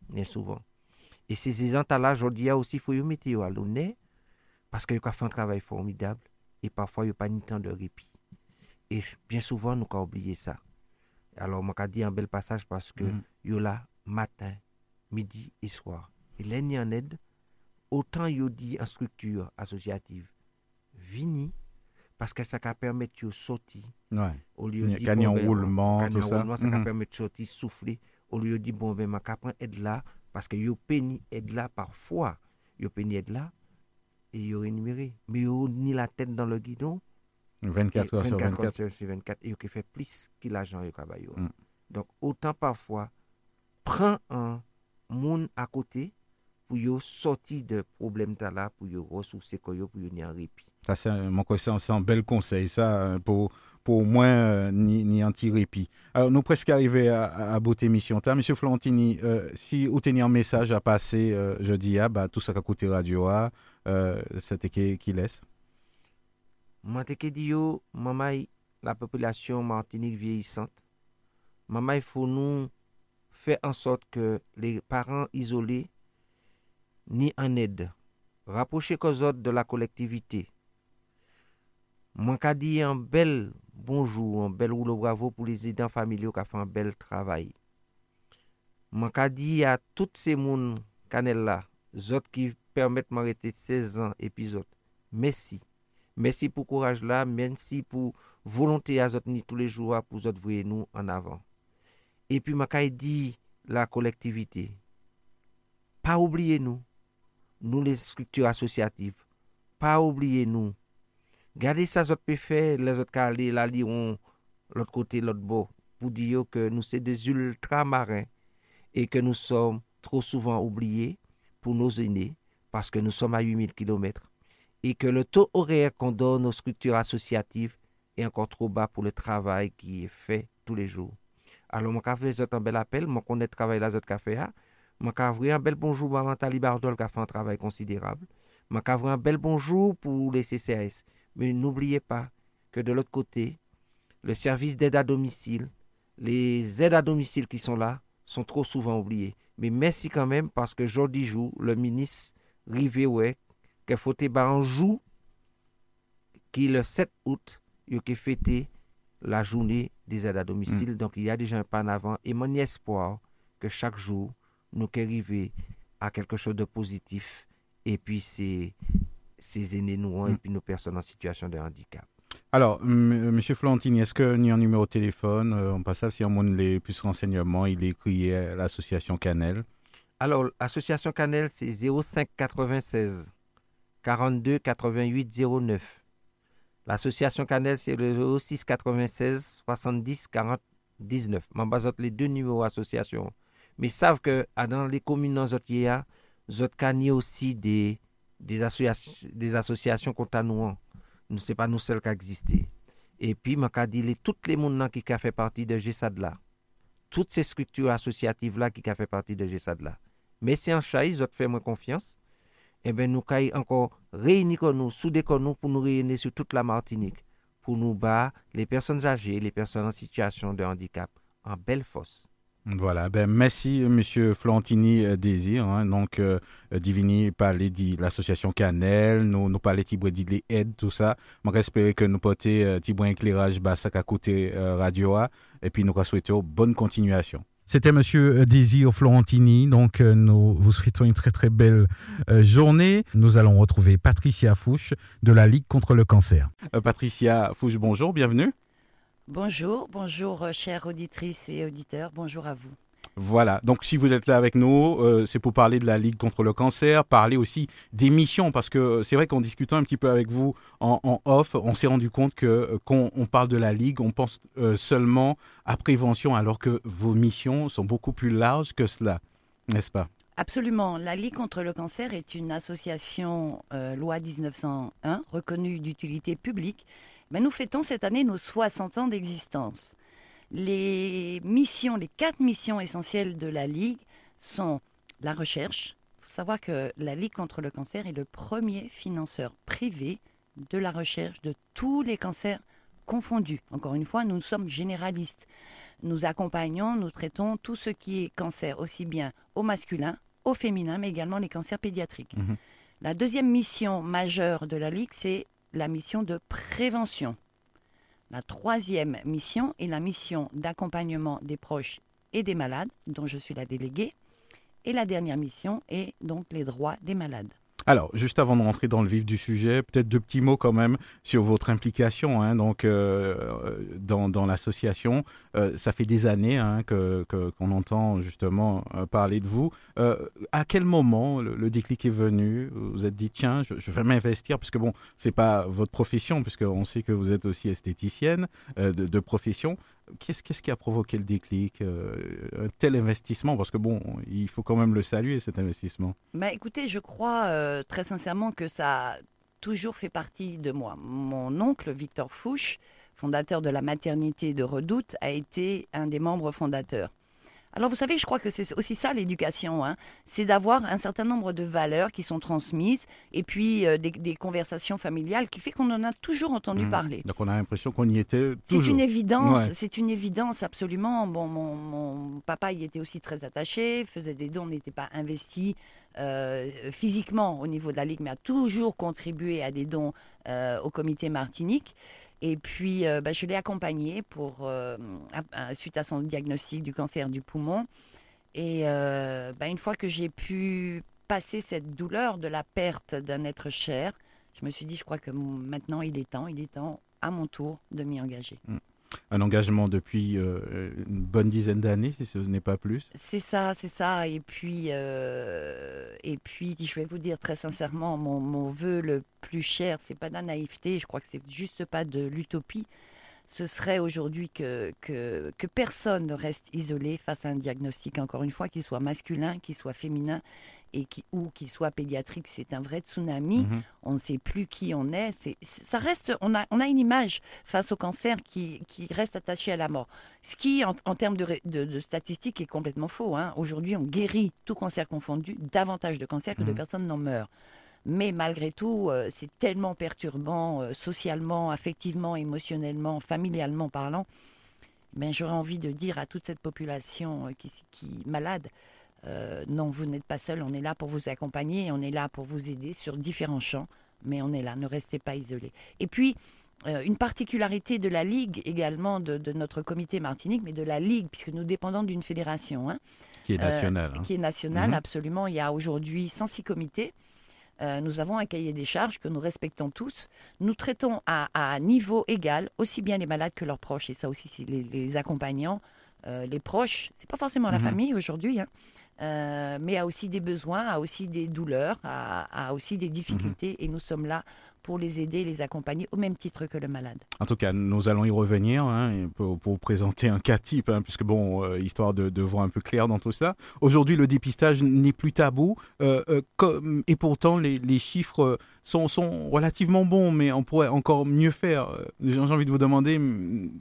S2: bien souvent. Et ces gens-là, je dis aussi, il faut y mettre à l'honneur, parce qu'ils ont fait un travail formidable, et parfois, il n'y a pas ni temps de répit. Et bien souvent, nous avons oublié ça. Alors, je vais dire un bel passage parce que mm -hmm. là matin, midi et soir. Et l'année en aide, autant il dit en structure associative, vini, parce que ça permet de sortir.
S1: Ouais.
S2: Au lieu de
S1: gagner en ben, roulement,
S2: tout ça. Roulement, ça mm permet de sortir, souffler. Au lieu de dire, bon, ben, je prendre aide là, parce que yo péni aide là parfois. Yo péni aide là, et yo rémunéré. Mais yo ni la tête dans le guidon.
S1: 24 heures sur 24.
S2: 24 heures sur 24. Et yo qui fait plus que l'argent yo travaille. Mm. Donc, autant parfois, prends un monde à côté pour yo sortir de problème là, pour yo ressourcer, pour yo ni en répit.
S1: Ça, c'est un, bel conseil, ça, pour, pour au moins euh, ni, ni anti-répit. Alors, nous presque arrivés à, à, bout émission. Monsieur Florentini, euh, si vous tenez un message à passer jeudi, ah, bah, tout ça qu'a coûté radio, ah, c'était qui, qui laisse?
S2: Moi, je dit, maman, la population martinique vieillissante. Maman, il faut nous faire en sorte que les parents isolés ni en aide, rapprocher qu'aux autres de la collectivité. Moi, qu'a dit un bel bonjou, an bel roulo bravo pou les edan familyo ka fan bel travay. Man ka di a tout se moun kanel la, zot ki permèt man rete 16 an epizot. Mèsi. Mèsi pou kouraj la, mèsi pou volonté a zot ni tou le joua pou zot vwe nou an avan. E pi man ka di la kolektivite. Pa oubliye nou, nou les struktur asosyatif. Pa oubliye nou, Gardez ça, autres peut faire, les autres calés, là, l'autre côté, l'autre bord, pour dire que nous sommes des ultramarins et que nous sommes trop souvent oubliés pour nos aînés, parce que nous sommes à 8000 km, et que le taux horaire qu'on donne aux structures associatives est encore trop bas pour le travail qui est fait tous les jours. Alors, mon café, c'est un bel appel, mon connaît travail là, autres café, je un bel bonjour à Nathalie Bardol qui a fait un travail considérable. Je un bel bonjour pour les CCAS. Mais n'oubliez pas que de l'autre côté, le service d'aide à domicile, les aides à domicile qui sont là, sont trop souvent oubliés. Mais merci quand même parce que jeudi jour, le ministre Rivé ouais, qu'il faut un jour qui le 7 août, il a fêté la journée des aides à domicile. Mm. Donc il y a déjà un pas en avant et mon espoir que chaque jour, nous arriver à quelque chose de positif et puis c'est ces aînés nous et mm. puis nos personnes en situation de handicap.
S1: Alors, Monsieur Florentini, est-ce que ni un numéro de téléphone, euh, on passe si on a les plus renseignements, il est écrit à l'association Canel?
S2: Alors, l'association Canel, c'est 05 96 42 88 09. L'association Canel, c'est le 06 96 70 40 19. Je base les deux numéros d'association mais savent que ah, dans les communes dans autres autres aussi des des associations des associations contre nous ne c'est pas nous seuls qui existent et puis m'a dit toutes les monde qui a fait partie de GESAD là. Toutes ces structures associatives là qui a fait partie de GESAD là. Mais si en ils ont fait moins confiance. Eh ben nous caille encore réunir nous souder nous pour nous réunir sur toute la Martinique. Pour nous battre les personnes âgées les personnes en situation de handicap en belle fosse
S1: voilà, ben merci Monsieur Florentini euh, Désir. Hein, donc euh, euh, Divini parler de l'association Canel, nous nous parler de les aides tout ça. Je j'espère que nous porter un petit éclairage bas à côté radio et puis nous souhaitons bonne continuation. C'était Monsieur Désir Florentini, donc nous vous souhaitons une très très belle journée. Nous allons retrouver Patricia Fouche de la Ligue contre le cancer. Patricia Fouche, bonjour, bienvenue.
S3: Bonjour, bonjour euh, chères auditrices et auditeurs, bonjour à vous.
S1: Voilà, donc si vous êtes là avec nous, euh, c'est pour parler de la Ligue contre le cancer, parler aussi des missions, parce que euh, c'est vrai qu'en discutant un petit peu avec vous en, off, on s'est rendu compte que quand on parle de la Ligue, on pense seulement à prévention, alors que vos missions sont beaucoup plus larges que cela, n'est-ce pas?
S3: Absolument. La Ligue contre le cancer est une association loi 1901 reconnue d'utilité publique ben, nous fêtons cette année nos 60 ans d'existence. Les missions, les quatre missions essentielles de la Ligue sont la recherche. Il faut savoir que la Ligue contre le cancer est le premier financeur privé de la recherche de tous les cancers confondus. Encore une fois, nous sommes généralistes. Nous accompagnons, nous traitons tout ce qui est cancer, aussi bien au masculin, au féminin, mais également les cancers pédiatriques. Mhm. La deuxième mission majeure de la Ligue, c'est la mission de prévention. La troisième mission est la mission d'accompagnement des proches et des malades, dont je suis la déléguée. Et la dernière mission est donc les droits des malades.
S1: Alors, juste avant de rentrer dans le vif du sujet, peut-être deux petits mots quand même sur votre implication hein, donc, euh, dans, dans l'association. Euh, ça fait des années hein, que, qu'on entend justement euh, parler de vous. à quel moment le, déclic est venu? Vous vous êtes dit, tiens, je, je vais m'investir, puisque bon, c'est pas votre profession, puisqu'on sait que vous êtes aussi esthéticienne de, de, profession. Qu'est-ce, qui a provoqué le déclic Un tel investissement? Parce que bon, il faut quand même le saluer, cet investissement.
S3: Bah, écoutez, je crois euh, très sincèrement que ça a toujours fait partie de moi. Mon oncle, Victor Fouche, fondateur de la maternité de Redoute, a été un des membres fondateurs. Alors vous savez, je crois que c'est aussi ça l'éducation, hein. c'est d'avoir un certain nombre de valeurs qui sont transmises et puis euh, des, conversations familiales qui fait qu'on en a toujours entendu
S1: Mmh.
S3: parler.
S1: Donc on a l'impression qu'on y était
S3: C'est
S1: toujours.
S3: une évidence,
S1: Ouais.
S3: c'est une évidence absolument. Bon, mon, mon papa y était aussi très attaché, faisait des dons, n'était pas investi euh, physiquement au niveau de la Ligue, mais a toujours contribué à des dons euh, au comité Martinique. Et puis, euh, bah, je l'ai accompagné pour, euh, suite à son diagnostic du cancer du poumon. Et euh, bah, une fois que j'ai pu passer cette douleur de la perte d'un être cher, je me suis dit, je crois que maintenant il est temps, il est temps à mon tour de m'y engager.
S1: Un engagement depuis euh, une bonne dizaine d'années, si ce n'est pas plus.
S3: C'est ça, c'est ça. Et puis, euh, et puis, je vais vous dire très sincèrement, mon, mon vœu le plus cher, c'est pas de la naïveté, je crois que c'est juste pas de l'utopie. Ce serait aujourd'hui que, que, que personne ne reste isolé face à un diagnostic, encore une fois, qu'il soit masculin, qu'il soit féminin et qui, ou qu'il soit pédiatrique. C'est un vrai tsunami.
S1: Mhm.
S3: on ne sait plus qui on est. C'est, ça reste, on a, on a une image face au cancer qui, qui reste attachée à la mort. Ce qui, en, en termes de, ré- de- de statistiques, est complètement faux. hein. Aujourd'hui, on guérit tout cancer confondu, davantage de cancers que de
S1: Mhm.
S3: personnes n'en meurent. Mais malgré tout, euh, c'est tellement perturbant, euh, socialement, affectivement, émotionnellement, familialement parlant. Ben, j'aurais envie de dire à toute cette population euh, qui, qui malade, euh, non, vous n'êtes pas seul, on est là pour vous accompagner, on est là pour vous aider sur différents champs, mais on est là, ne restez pas isolés. Et puis, euh, une particularité de la Ligue également, de, de notre comité Martinique, mais de la Ligue, puisque nous dépendons d'une fédération hein,
S1: Qui est
S3: Euh,
S1: national. hein.
S3: qui est nationale,
S1: Mhm.
S3: absolument. Il y a aujourd'hui 106 comités. Euh, nous avons un cahier des charges que nous respectons tous. Nous traitons à, à niveau égal aussi bien les malades que leurs proches. Et ça aussi, les, les accompagnants, euh, les proches. C'est pas forcément la
S1: Mhm.
S3: famille aujourd'hui, hein. Euh, mais a aussi des besoins, a aussi des douleurs, a, a aussi des difficultés.
S1: Mhm.
S3: Et nous sommes là pour les aider, les accompagner au même titre que le malade.
S1: En tout cas, nous allons y revenir hein, et pour, pour vous présenter un cas type, hein, puisque bon, euh, histoire de, de voir un peu clair dans tout ça. Aujourd'hui, le dépistage n'est plus tabou, euh, comme- et pourtant les, les chiffres sont, sont relativement bons, mais on pourrait encore mieux faire. Euh, J'ai envie de vous demander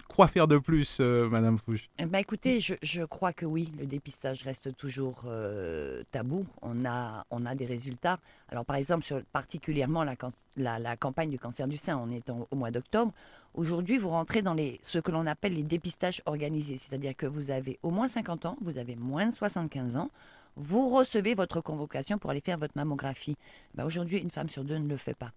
S1: quoi faire de plus, euh, Madame Fouche?
S3: Ben, écoutez, je, je crois que oui, le dépistage reste toujours euh, tabou. On a, on a des résultats. Alors, par exemple, sur particulièrement la, la, campagne du cancer du sein, on est au mois d'octobre. Aujourd'hui, vous rentrez dans les, ce que l'on appelle les dépistages organisés. C'est-à-dire que vous avez au moins 50 ans, vous avez moins de 75 ans, vous recevez votre convocation pour aller faire votre mammographie. Ben, Aujourd'hui, une femme sur deux ne le fait pas.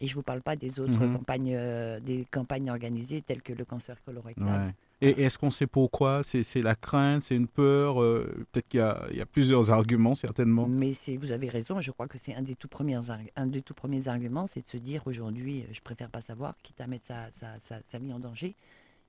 S3: Et je ne vous parle pas des autres
S1: Mhm.
S3: campagnes, euh, des campagnes organisées telles que le cancer colorectal.
S1: Ouais. Et est-ce qu'on sait pourquoi? C'est la crainte, c'est une peur euh, Peut-être qu'il y, a- il y a plusieurs arguments, certainement.
S3: Mais vous avez raison, je crois que c'est un des tout premiers, arg- un des tout premiers arguments, c'est de se dire aujourd'hui, euh, je préfère pas savoir, quitte à mettre sa, sa, sa, sa vie en danger.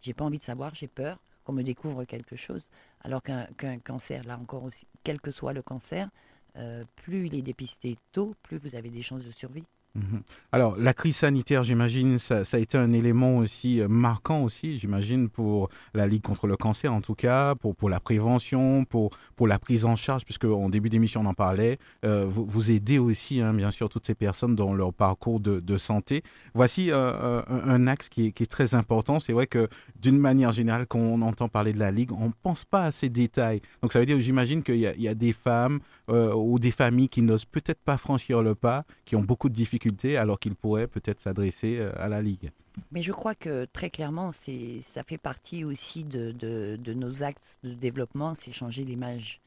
S3: J'ai pas envie de savoir, j'ai peur qu'on me découvre quelque chose. Alors qu'un, cancer, là encore aussi, quel que soit le cancer, euh, plus il est dépisté tôt, plus vous avez des chances de survie.
S1: Mhm. Alors, la crise sanitaire, j'imagine, ça, a été un élément aussi euh, marquant aussi, j'imagine, pour la Ligue contre le cancer, en tout cas, pour, pour la prévention, pour, pour la prise en charge, puisque en début d'émission, on en parlait. Euh, vous, vous aidez aussi, hein, bien sûr, toutes ces personnes dans leur parcours de, de santé. Voici euh, un, axe qui est, très important. C'est vrai que, d'une manière générale, quand on entend parler de la Ligue, on ne pense pas à ces détails. Donc, ça veut dire, j'imagine qu'il y a des femmes euh, ou des familles qui n'osent peut-être pas franchir le pas, qui ont beaucoup de difficultés, alors qu'ils pourraient peut-être s'adresser euh, à la Ligue.
S3: Mais je crois que très clairement, ça fait partie aussi de, nos axes de développement, c'est changer l'image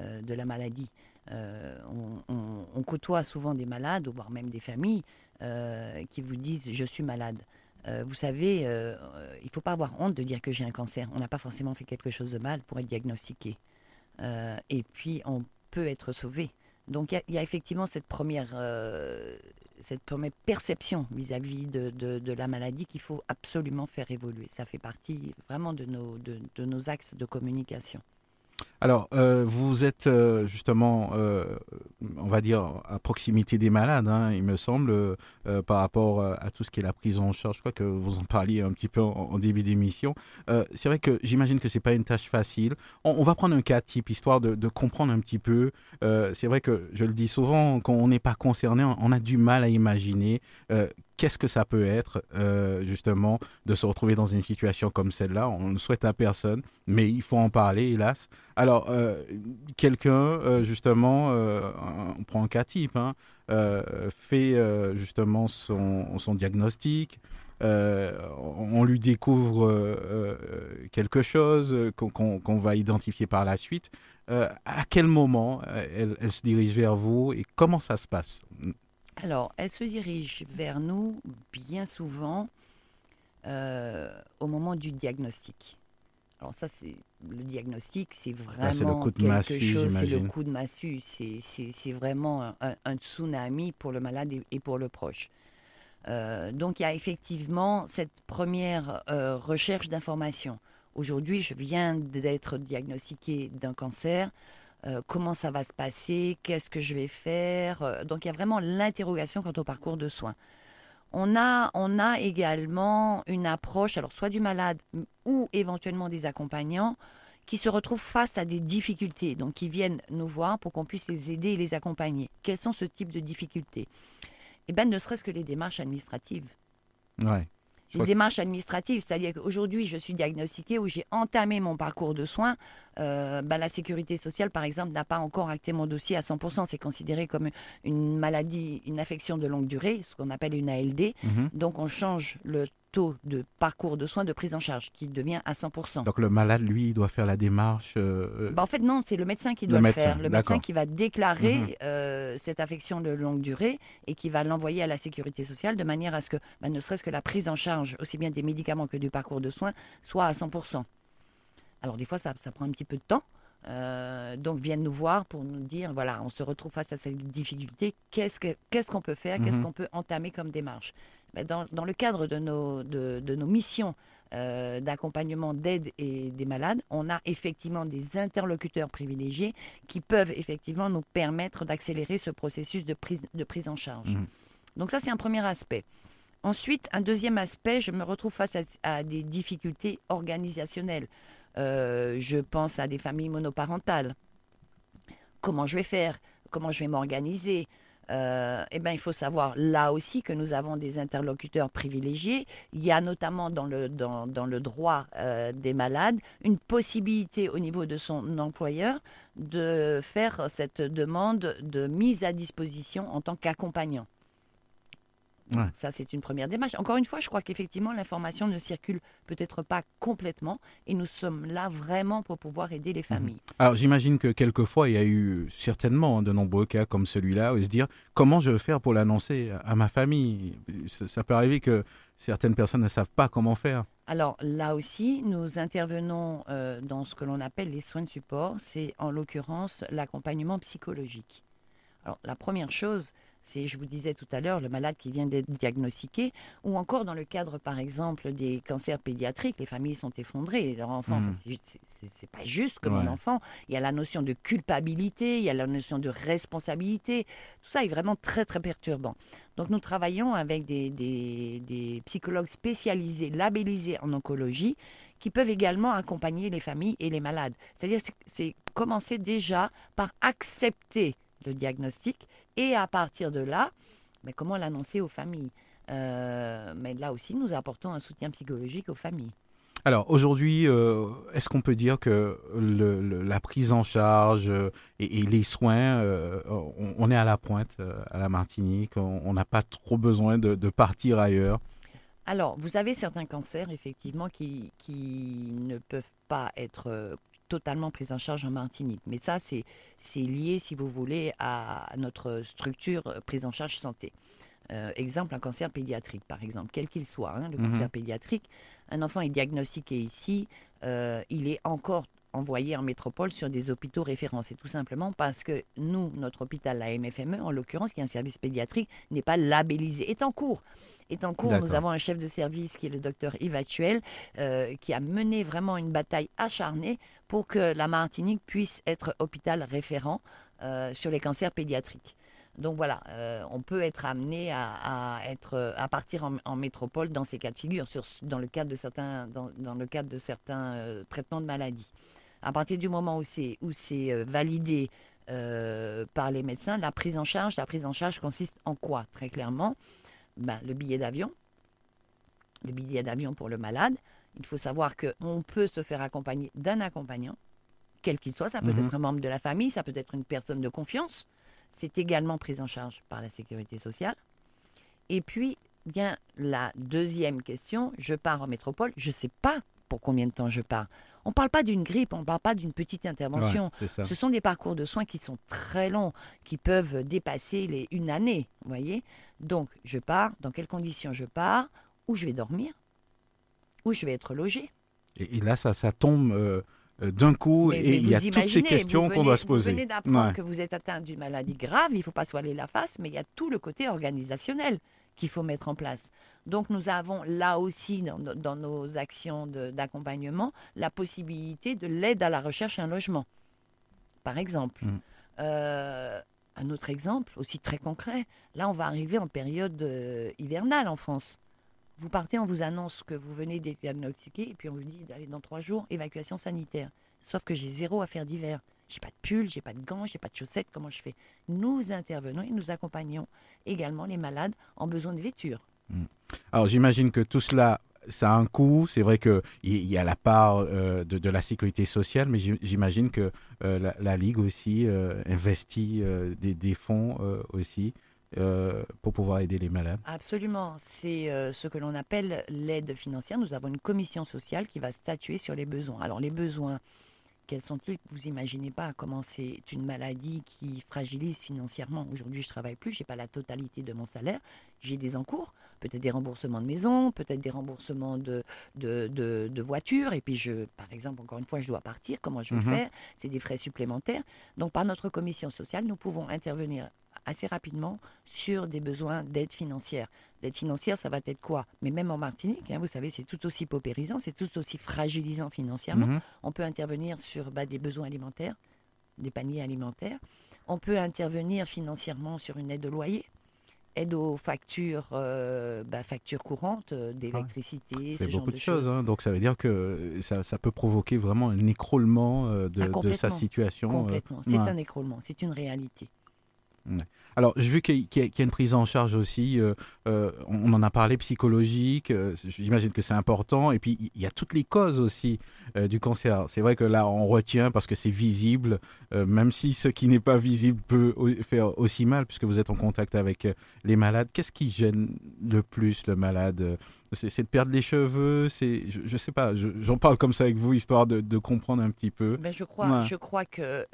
S3: euh, de la maladie. Euh, on, côtoie souvent des malades, voire même des familles, qui vous disent je suis malade. Vous savez, il ne faut pas avoir honte de dire que j'ai un cancer. On n'a pas forcément fait quelque chose de mal pour être diagnostiqué. Et puis, on peut être sauvé. Donc, il y a- effectivement cette première, euh, cette première perception vis-à-vis de, la maladie qu'il faut absolument faire évoluer. Ça fait partie vraiment de nos axes de communication.
S1: Alors, euh, vous êtes euh, justement, euh, on va dire, à proximité des malades, hein, il me semble, par rapport à tout ce qui est la prise en charge. Je crois que vous en parliez un petit peu en, début d'émission. C'est vrai que j'imagine que c'est pas une tâche facile. On, va prendre un cas type, histoire de, comprendre un petit peu. C'est vrai que, je le dis souvent, quand on n'est pas concerné, on, a du mal à imaginer qu'est-ce que ça peut être, justement, de se retrouver dans une situation comme celle-là. On ne souhaite à personne, mais il faut en parler, hélas. Alors, quelqu'un, justement, on prend un cas type, hein, fait justement son, diagnostic, on lui découvre quelque chose qu'on va identifier par la suite. à quel moment elle, se dirige vers vous et comment ça se passe?
S3: Alors, elle se dirige vers nous bien souvent au moment du diagnostic. Alors ça, c'est le diagnostic, c'est vraiment
S1: coup de
S3: quelque
S1: massue,
S3: chose. C'est le coup de massue. C'est- C'est c'est vraiment un, un tsunami pour le malade et, et pour le proche. Euh, donc il y a effectivement cette première euh, recherche d'information. Aujourd'hui, je viens d'être diagnostiquée d'un cancer. Euh, comment ça va se passer? Qu'est-ce que je vais faire? Donc il y a vraiment l'interrogation quant au parcours de soins. On a, on a également une approche, alors soit du malade ou éventuellement des accompagnants, qui se retrouvent face à des difficultés, donc qui viennent nous voir pour qu'on puisse les aider et les accompagner. Quels sont ce type de difficultés? Eh bien, ne serait-ce que les démarches administratives.
S1: Ouais.
S3: Les démarches administratives, c'est-à-dire qu'aujourd'hui, je suis diagnostiquée ou j'ai entamé mon parcours de soins. euh, ben, la sécurité sociale, par exemple, n'a pas encore acté mon dossier à 100%. C'est considéré comme une maladie, une affection de longue durée, ce qu'on appelle une ALD.
S1: Mhm.
S3: Donc, on change le taux de parcours de soins de prise en charge qui devient à 100%.
S1: Donc le malade, lui, il doit faire la démarche. euh,
S3: Bah, en fait, non, c'est le médecin qui doit le,
S1: médecin,
S3: faire. Le médecin qui va déclarer
S1: Mhm.
S3: euh, cette affection de longue durée et qui va l'envoyer à la sécurité sociale de manière à ce que, bah, ne serait-ce que la prise en charge, aussi bien des médicaments que du parcours de soins, soit à 100%. Alors, des fois, ça, ça prend un petit peu de temps. Euh, donc, viennent nous voir pour nous dire voilà, on se retrouve face à cette difficulté. Qu'est-ce que- qu'est-ce qu'on peut faire Qu'est-ce
S1: Mhm.
S3: qu'on peut entamer comme démarche? Dans, dans le cadre de nos, de, de nos missions euh, d'accompagnement, d'aide et des malades, on a effectivement des interlocuteurs privilégiés qui peuvent effectivement nous permettre d'accélérer ce processus de prise, de prise en charge.
S1: Mhm.
S3: Donc ça, c'est un premier aspect. Ensuite, un deuxième aspect, je me retrouve face à, à des difficultés organisationnelles. Euh, je pense à des familles monoparentales. Comment je vais faire? Comment je vais m'organiser? Euh, eh ben, il faut savoir là aussi que nous avons des interlocuteurs privilégiés. Il y a notamment dans le, droit euh, des malades une possibilité au niveau de son employeur de faire cette demande de mise à disposition en tant qu'accompagnant.
S1: Ouais.
S3: Ça, c'est une première démarche. Encore une fois, je crois qu'effectivement, l'information ne circule peut-être pas complètement et nous sommes là vraiment pour pouvoir aider les familles.
S1: Alors j'imagine que quelquefois, il y a eu certainement de nombreux cas comme celui-là, où se dire comment je vais faire pour l'annoncer à ma famille? Ça, ça peut arriver que certaines personnes ne savent pas comment faire.
S3: Alors là aussi, nous intervenons euh, dans ce que l'on appelle les soins de support. C'est en l'occurrence l'accompagnement psychologique. Alors la première chose, c'est, je vous disais tout à l'heure, le malade qui vient d'être diagnostiqué, ou encore dans le cadre, par exemple, des cancers pédiatriques, les familles sont effondrées, leur enfant,
S1: Mhm.
S3: enfin, c'est- c'est- pas juste que mon
S1: Ouais.
S3: enfant. Il y a la notion de culpabilité, il y a la notion de responsabilité. Tout ça est vraiment très très perturbant. Donc nous travaillons avec des, des- des psychologues spécialisés, labellisés en oncologie, qui peuvent également accompagner les familles et les malades. C'est-à-dire c'est- c'est commencer déjà par accepter le diagnostic. Et à partir de là, mais comment l'annoncer aux familles? Euh, Mais là aussi, nous apportons un soutien psychologique aux familles.
S1: Alors aujourd'hui, euh, est-ce qu'on peut dire que le- le- la prise en charge euh, et, et les soins, euh, on, on est à la pointe à la Martinique, on n'a pas trop besoin de, de partir ailleurs?
S3: Alors, vous avez certains cancers, effectivement, qui, qui ne peuvent pas être totalement pris en charge en Martinique. Mais ça, c'est lié, si vous voulez, à notre structure euh, prise en charge santé. Euh, exemple, un cancer pédiatrique, par exemple, quel qu'il soit, hein, le
S1: Mhm.
S3: cancer pédiatrique. Un enfant est diagnostiqué ici, euh, il est encore envoyé en métropole sur des hôpitaux référents. C'est tout simplement parce que nous, notre hôpital, la MFME, en l'occurrence, qui est un service pédiatrique, n'est pas labellisé, est en cours. Est en cours. Nous avons un chef de service qui est le docteur Yves Actuel, euh, qui a mené vraiment une bataille acharnée pour que la Martinique puisse être hôpital référent euh, sur les cancers pédiatriques. Donc voilà, euh, on peut être amené à, à être, à partir en, en métropole dans ces cas de figure, sur, dans le cadre de certains, dans, dans le cadre de certains euh, traitements de maladies. À partir du moment où c'est où c'est euh, validé euh, par les médecins, la prise en charge, la prise en charge consiste en quoi Très clairement, ben, le billet d'avion, le billet d'avion pour le malade. Il faut savoir qu'on peut se faire accompagner d'un accompagnant quel qu'il soit. Ça peut
S1: Mhm.
S3: être un membre de la famille, ça peut être une personne de confiance. C'est également pris en charge par la sécurité sociale. Et puis, bien, la deuxième question, je pars en métropole, je ne sais pas pour combien de temps je pars. On ne parle pas d'une grippe, on ne parle pas d'une petite intervention.
S1: Ouais.
S3: Ce sont des parcours de soins qui sont très longs, qui peuvent dépasser les une année, vous voyez. Donc, je pars, dans quelles conditions je pars, où je vais dormir, où je vais être logé?
S1: Et, et là, ça, ça tombe euh, euh, d'un coup
S3: Mais-
S1: et il y a toutes ces questions qu'on doit se poser.
S3: Vous venez d'apprendre
S1: Ouais.
S3: que vous êtes atteint d'une maladie grave, il ne faut pas se voiler la face, mais il y a tout le côté organisationnel qu'il faut mettre en place. Donc nous avons là aussi, dans, no- dans nos actions d'accompagnement, la possibilité de l'aide à la recherche d'un logement, par exemple.
S1: Mm.
S3: Euh, un autre exemple, aussi très concret, là on va arriver en période euh, hivernale en France. Vous partez, on vous annonce que vous venez d'être diagnostiqué, et puis on vous dit d'aller dans trois jours, évacuation sanitaire. Sauf que j'ai zéro affaire d'hiver. J'ai pas de pull, j'ai pas de gants, j'ai pas de chaussettes. Comment je fais? Nous intervenons et nous accompagnons également les malades en besoin de vêture.
S1: Alors j'imagine que tout cela, ça a un coût. C'est vrai qu'il y a la part euh, de, la sécurité sociale, mais j'im- j'imagine que euh, la, Ligue aussi euh, investit des, des fonds aussi pour pouvoir aider les malades.
S3: Absolument. C'est ce que l'on appelle l'aide financière. Nous avons une commission sociale qui va statuer sur les besoins. Alors les besoins, quels sont-ils Vous imaginez pas comment c'est une maladie qui fragilise financièrement. Aujourd'hui, je travaille plus, j'ai pas la totalité de mon salaire, j'ai des encours, peut-être des remboursements de maison, peut-être des remboursements de, de, de, de voitures. Et puis, je, par exemple, encore une fois, je dois partir. Comment je vais
S1: Mhm.
S3: faire C'est des frais supplémentaires. Donc, par notre commission sociale, nous pouvons intervenir assez rapidement sur des besoins d'aide financière. L'aide financière, ça va être quoi? Mais même en Martinique, hein, vous savez, c'est tout aussi paupérisant, c'est tout aussi fragilisant financièrement.
S1: Mhm.
S3: On peut intervenir sur bah, des besoins alimentaires, des paniers alimentaires. On peut intervenir financièrement sur une aide au loyer, aide aux factures, euh, bah, factures courantes euh, d'électricité,
S1: C'est
S3: ce
S1: beaucoup
S3: de
S1: de choses. hein. Donc ça veut dire que ça, ça peut provoquer vraiment un écroulement euh, de,
S3: Ah,
S1: de sa
S3: complètement.
S1: situation. euh.
S3: Complètement. C'est
S1: ouais.
S3: un écroulement, c'est une réalité.
S1: Alors, j'ai vu qu'il y, a- qu'il y a une prise en charge aussi. euh, euh, on en a parlé psychologique. euh, J'imagine que c'est important. Et puis, il y a toutes les causes aussi du cancer. C'est vrai que là, on retient parce que c'est visible, même si ce qui n'est pas visible peut faire aussi mal, puisque vous êtes en contact avec les malades. Qu'est-ce qui gêne le plus le malade C'est de perdre les cheveux C'est, je, je sais pas. je- J'en parle comme ça avec vous, histoire de, de comprendre un petit peu.
S3: Ben, je, crois,
S1: Ouais.
S3: je crois que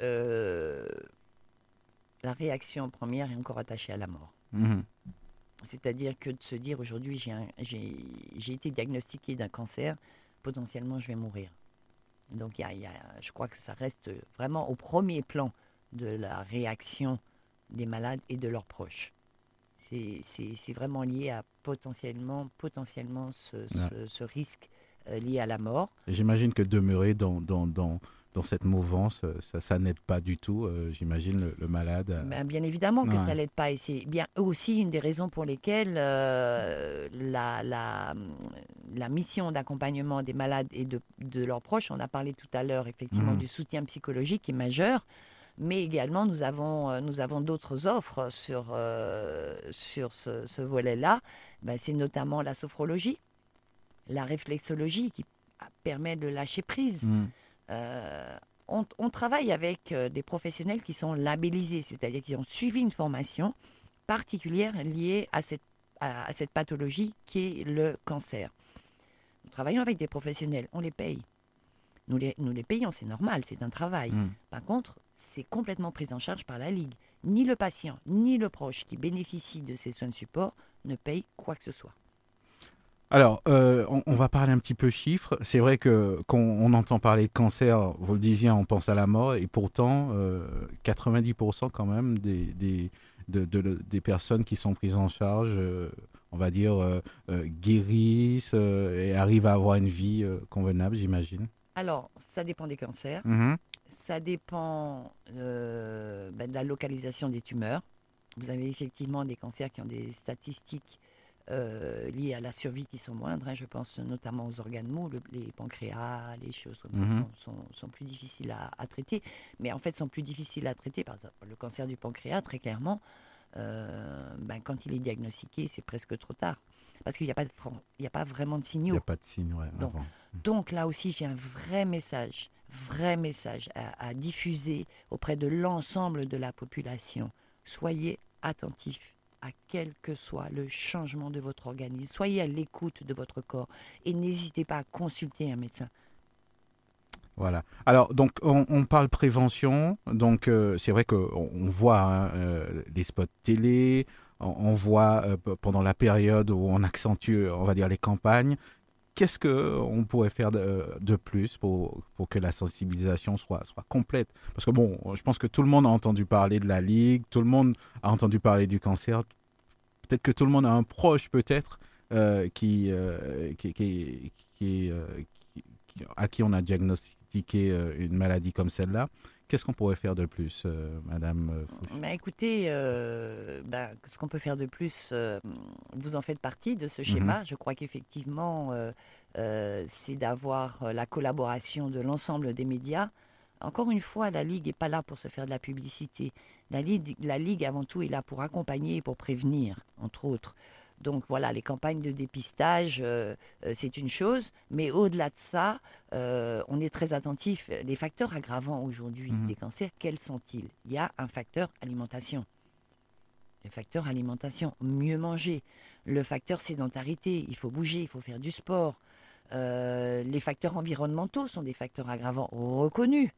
S3: la réaction première est encore attachée à la mort.
S1: Mhm.
S3: C'est-à-dire que de se dire aujourd'hui, j'ai été diagnostiqué d'un cancer, potentiellement je vais mourir. Donc y a- y a- je crois que ça reste vraiment au premier plan de la réaction des malades et de leurs proches. C'est- vraiment lié à potentiellement, potentiellement ce, ce- ce risque euh, lié à la mort.
S1: J'imagine que demeurer dans, dans, dans, dans cette mouvance, euh, ça, ça n'aide pas du tout, euh, j'imagine, le, le malade. à-
S3: Ben, bien évidemment que
S1: Ouais.
S3: ça l'aide pas. Et c'est bien aussi une des raisons pour lesquelles euh, la, la, la mission d'accompagnement des malades et de, de leurs proches, on a parlé tout à l'heure effectivement
S1: Mhm.
S3: du soutien psychologique est majeur. Mais également, nous avons, euh, nous avons d'autres offres sur, euh, sur ce, ce volet-là. Ben, c'est notamment la sophrologie, la réflexologie qui permet de lâcher prise.
S1: Mhm.
S3: Euh, on, on travaille avec euh, des professionnels qui sont labellisés, c'est-à-dire qui ont suivi une formation particulière liée à cette, à, à cette pathologie qui est le cancer. Nous travaillons avec des professionnels, on les paye. Nous les, nous les payons, c'est normal, c'est un travail.
S1: Mhm.
S3: Par contre, c'est complètement pris en charge par la Ligue. Ni le patient, ni le proche qui bénéficie de ces soins de support ne paye quoi que ce soit.
S1: Alors, euh, on, on va parler un petit peu chiffres. C'est vrai que quand on entend parler de cancer, vous le disiez, on pense à la mort, et pourtant, euh, 90% quand même des, des, de- de- des personnes qui sont prises en charge, euh, on va dire, euh, euh, guérissent euh, et arrivent à avoir une vie euh, convenable, j'imagine.
S3: Alors, ça dépend des cancers.
S1: Mhm.
S3: Ça dépend euh, ben, de la localisation des tumeurs. Vous avez effectivement des cancers qui ont des statistiques euh, liées à la survie qui sont moindres. hein. Je pense notamment aux organes mous, le- les pancréas, les choses comme
S1: Mhm.
S3: ça sont, sont- sont plus difficiles à, à traiter. Mais en fait, sont plus difficiles à traiter. Par exemple, le cancer du pancréas, très clairement, euh, ben, quand il est diagnostiqué, c'est presque trop tard. Parce qu'il n'y a, pas de il a pas vraiment de
S1: Il
S3: signaux.
S1: n'y a pas de signe, ouais,
S3: Donc,
S1: avant.
S3: Donc là aussi, j'ai un vrai message, vrai message à, diffuser auprès de l'ensemble de la population. Soyez attentifs à quel que soit le changement de votre organisme. Soyez à l'écoute de votre corps et n'hésitez pas à consulter un médecin.
S1: Voilà. Alors, donc, on, parle prévention. Donc, euh, c'est vrai qu'on on voit hein, euh, les spots télé, on, voit euh, pendant la période où on accentue, on va dire, les campagnes. Qu'est-ce qu'on pourrait faire de, plus pour, pour, que la sensibilisation soit, soit complète? Parce que, bon, je pense que tout le monde a entendu parler de la Ligue, tout le monde a entendu parler du cancer. Peut-être que tout le monde a un proche, peut-être, qui, qui, qui, qui, à qui on a diagnostiqué euh, une maladie comme celle-là. Qu'est-ce qu'on pourrait faire de plus, euh, Madame
S3: euh, bah, Écoutez, bah, ce qu'on peut faire de plus, vous en faites partie de ce mhm. schéma. Je crois qu'effectivement, c'est d'avoir la collaboration de l'ensemble des médias. Encore une fois, la Ligue n'est pas là pour se faire de la publicité. La Ligue, la Ligue, avant tout, est là pour accompagner et pour prévenir, entre autres. Donc voilà, les campagnes de dépistage, euh, euh, c'est une chose, mais au-delà de ça, euh, on est très attentif. Les facteurs aggravants aujourd'hui mhm. des cancers, quels sont-ils? Il y a un facteur alimentation. Le facteur alimentation, mieux manger. Le facteur sédentarité, il faut bouger, il faut faire du sport. les facteurs environnementaux sont des facteurs aggravants reconnus.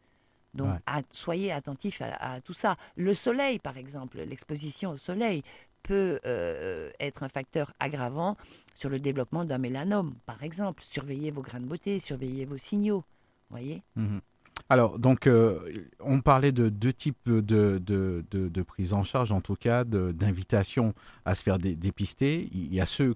S3: Donc, soyez attentifs à, tout ça. Le soleil, par exemple, l'exposition au soleil peut euh, être un facteur aggravant sur le développement d'un mélanome, par exemple. Surveillez vos grains de beauté, surveillez vos signaux. Voyez
S1: mhm. Alors, donc, euh, on parlait de deux types de, de, prise en charge, en tout cas, d'invitation à se faire dépister. Il y a ceux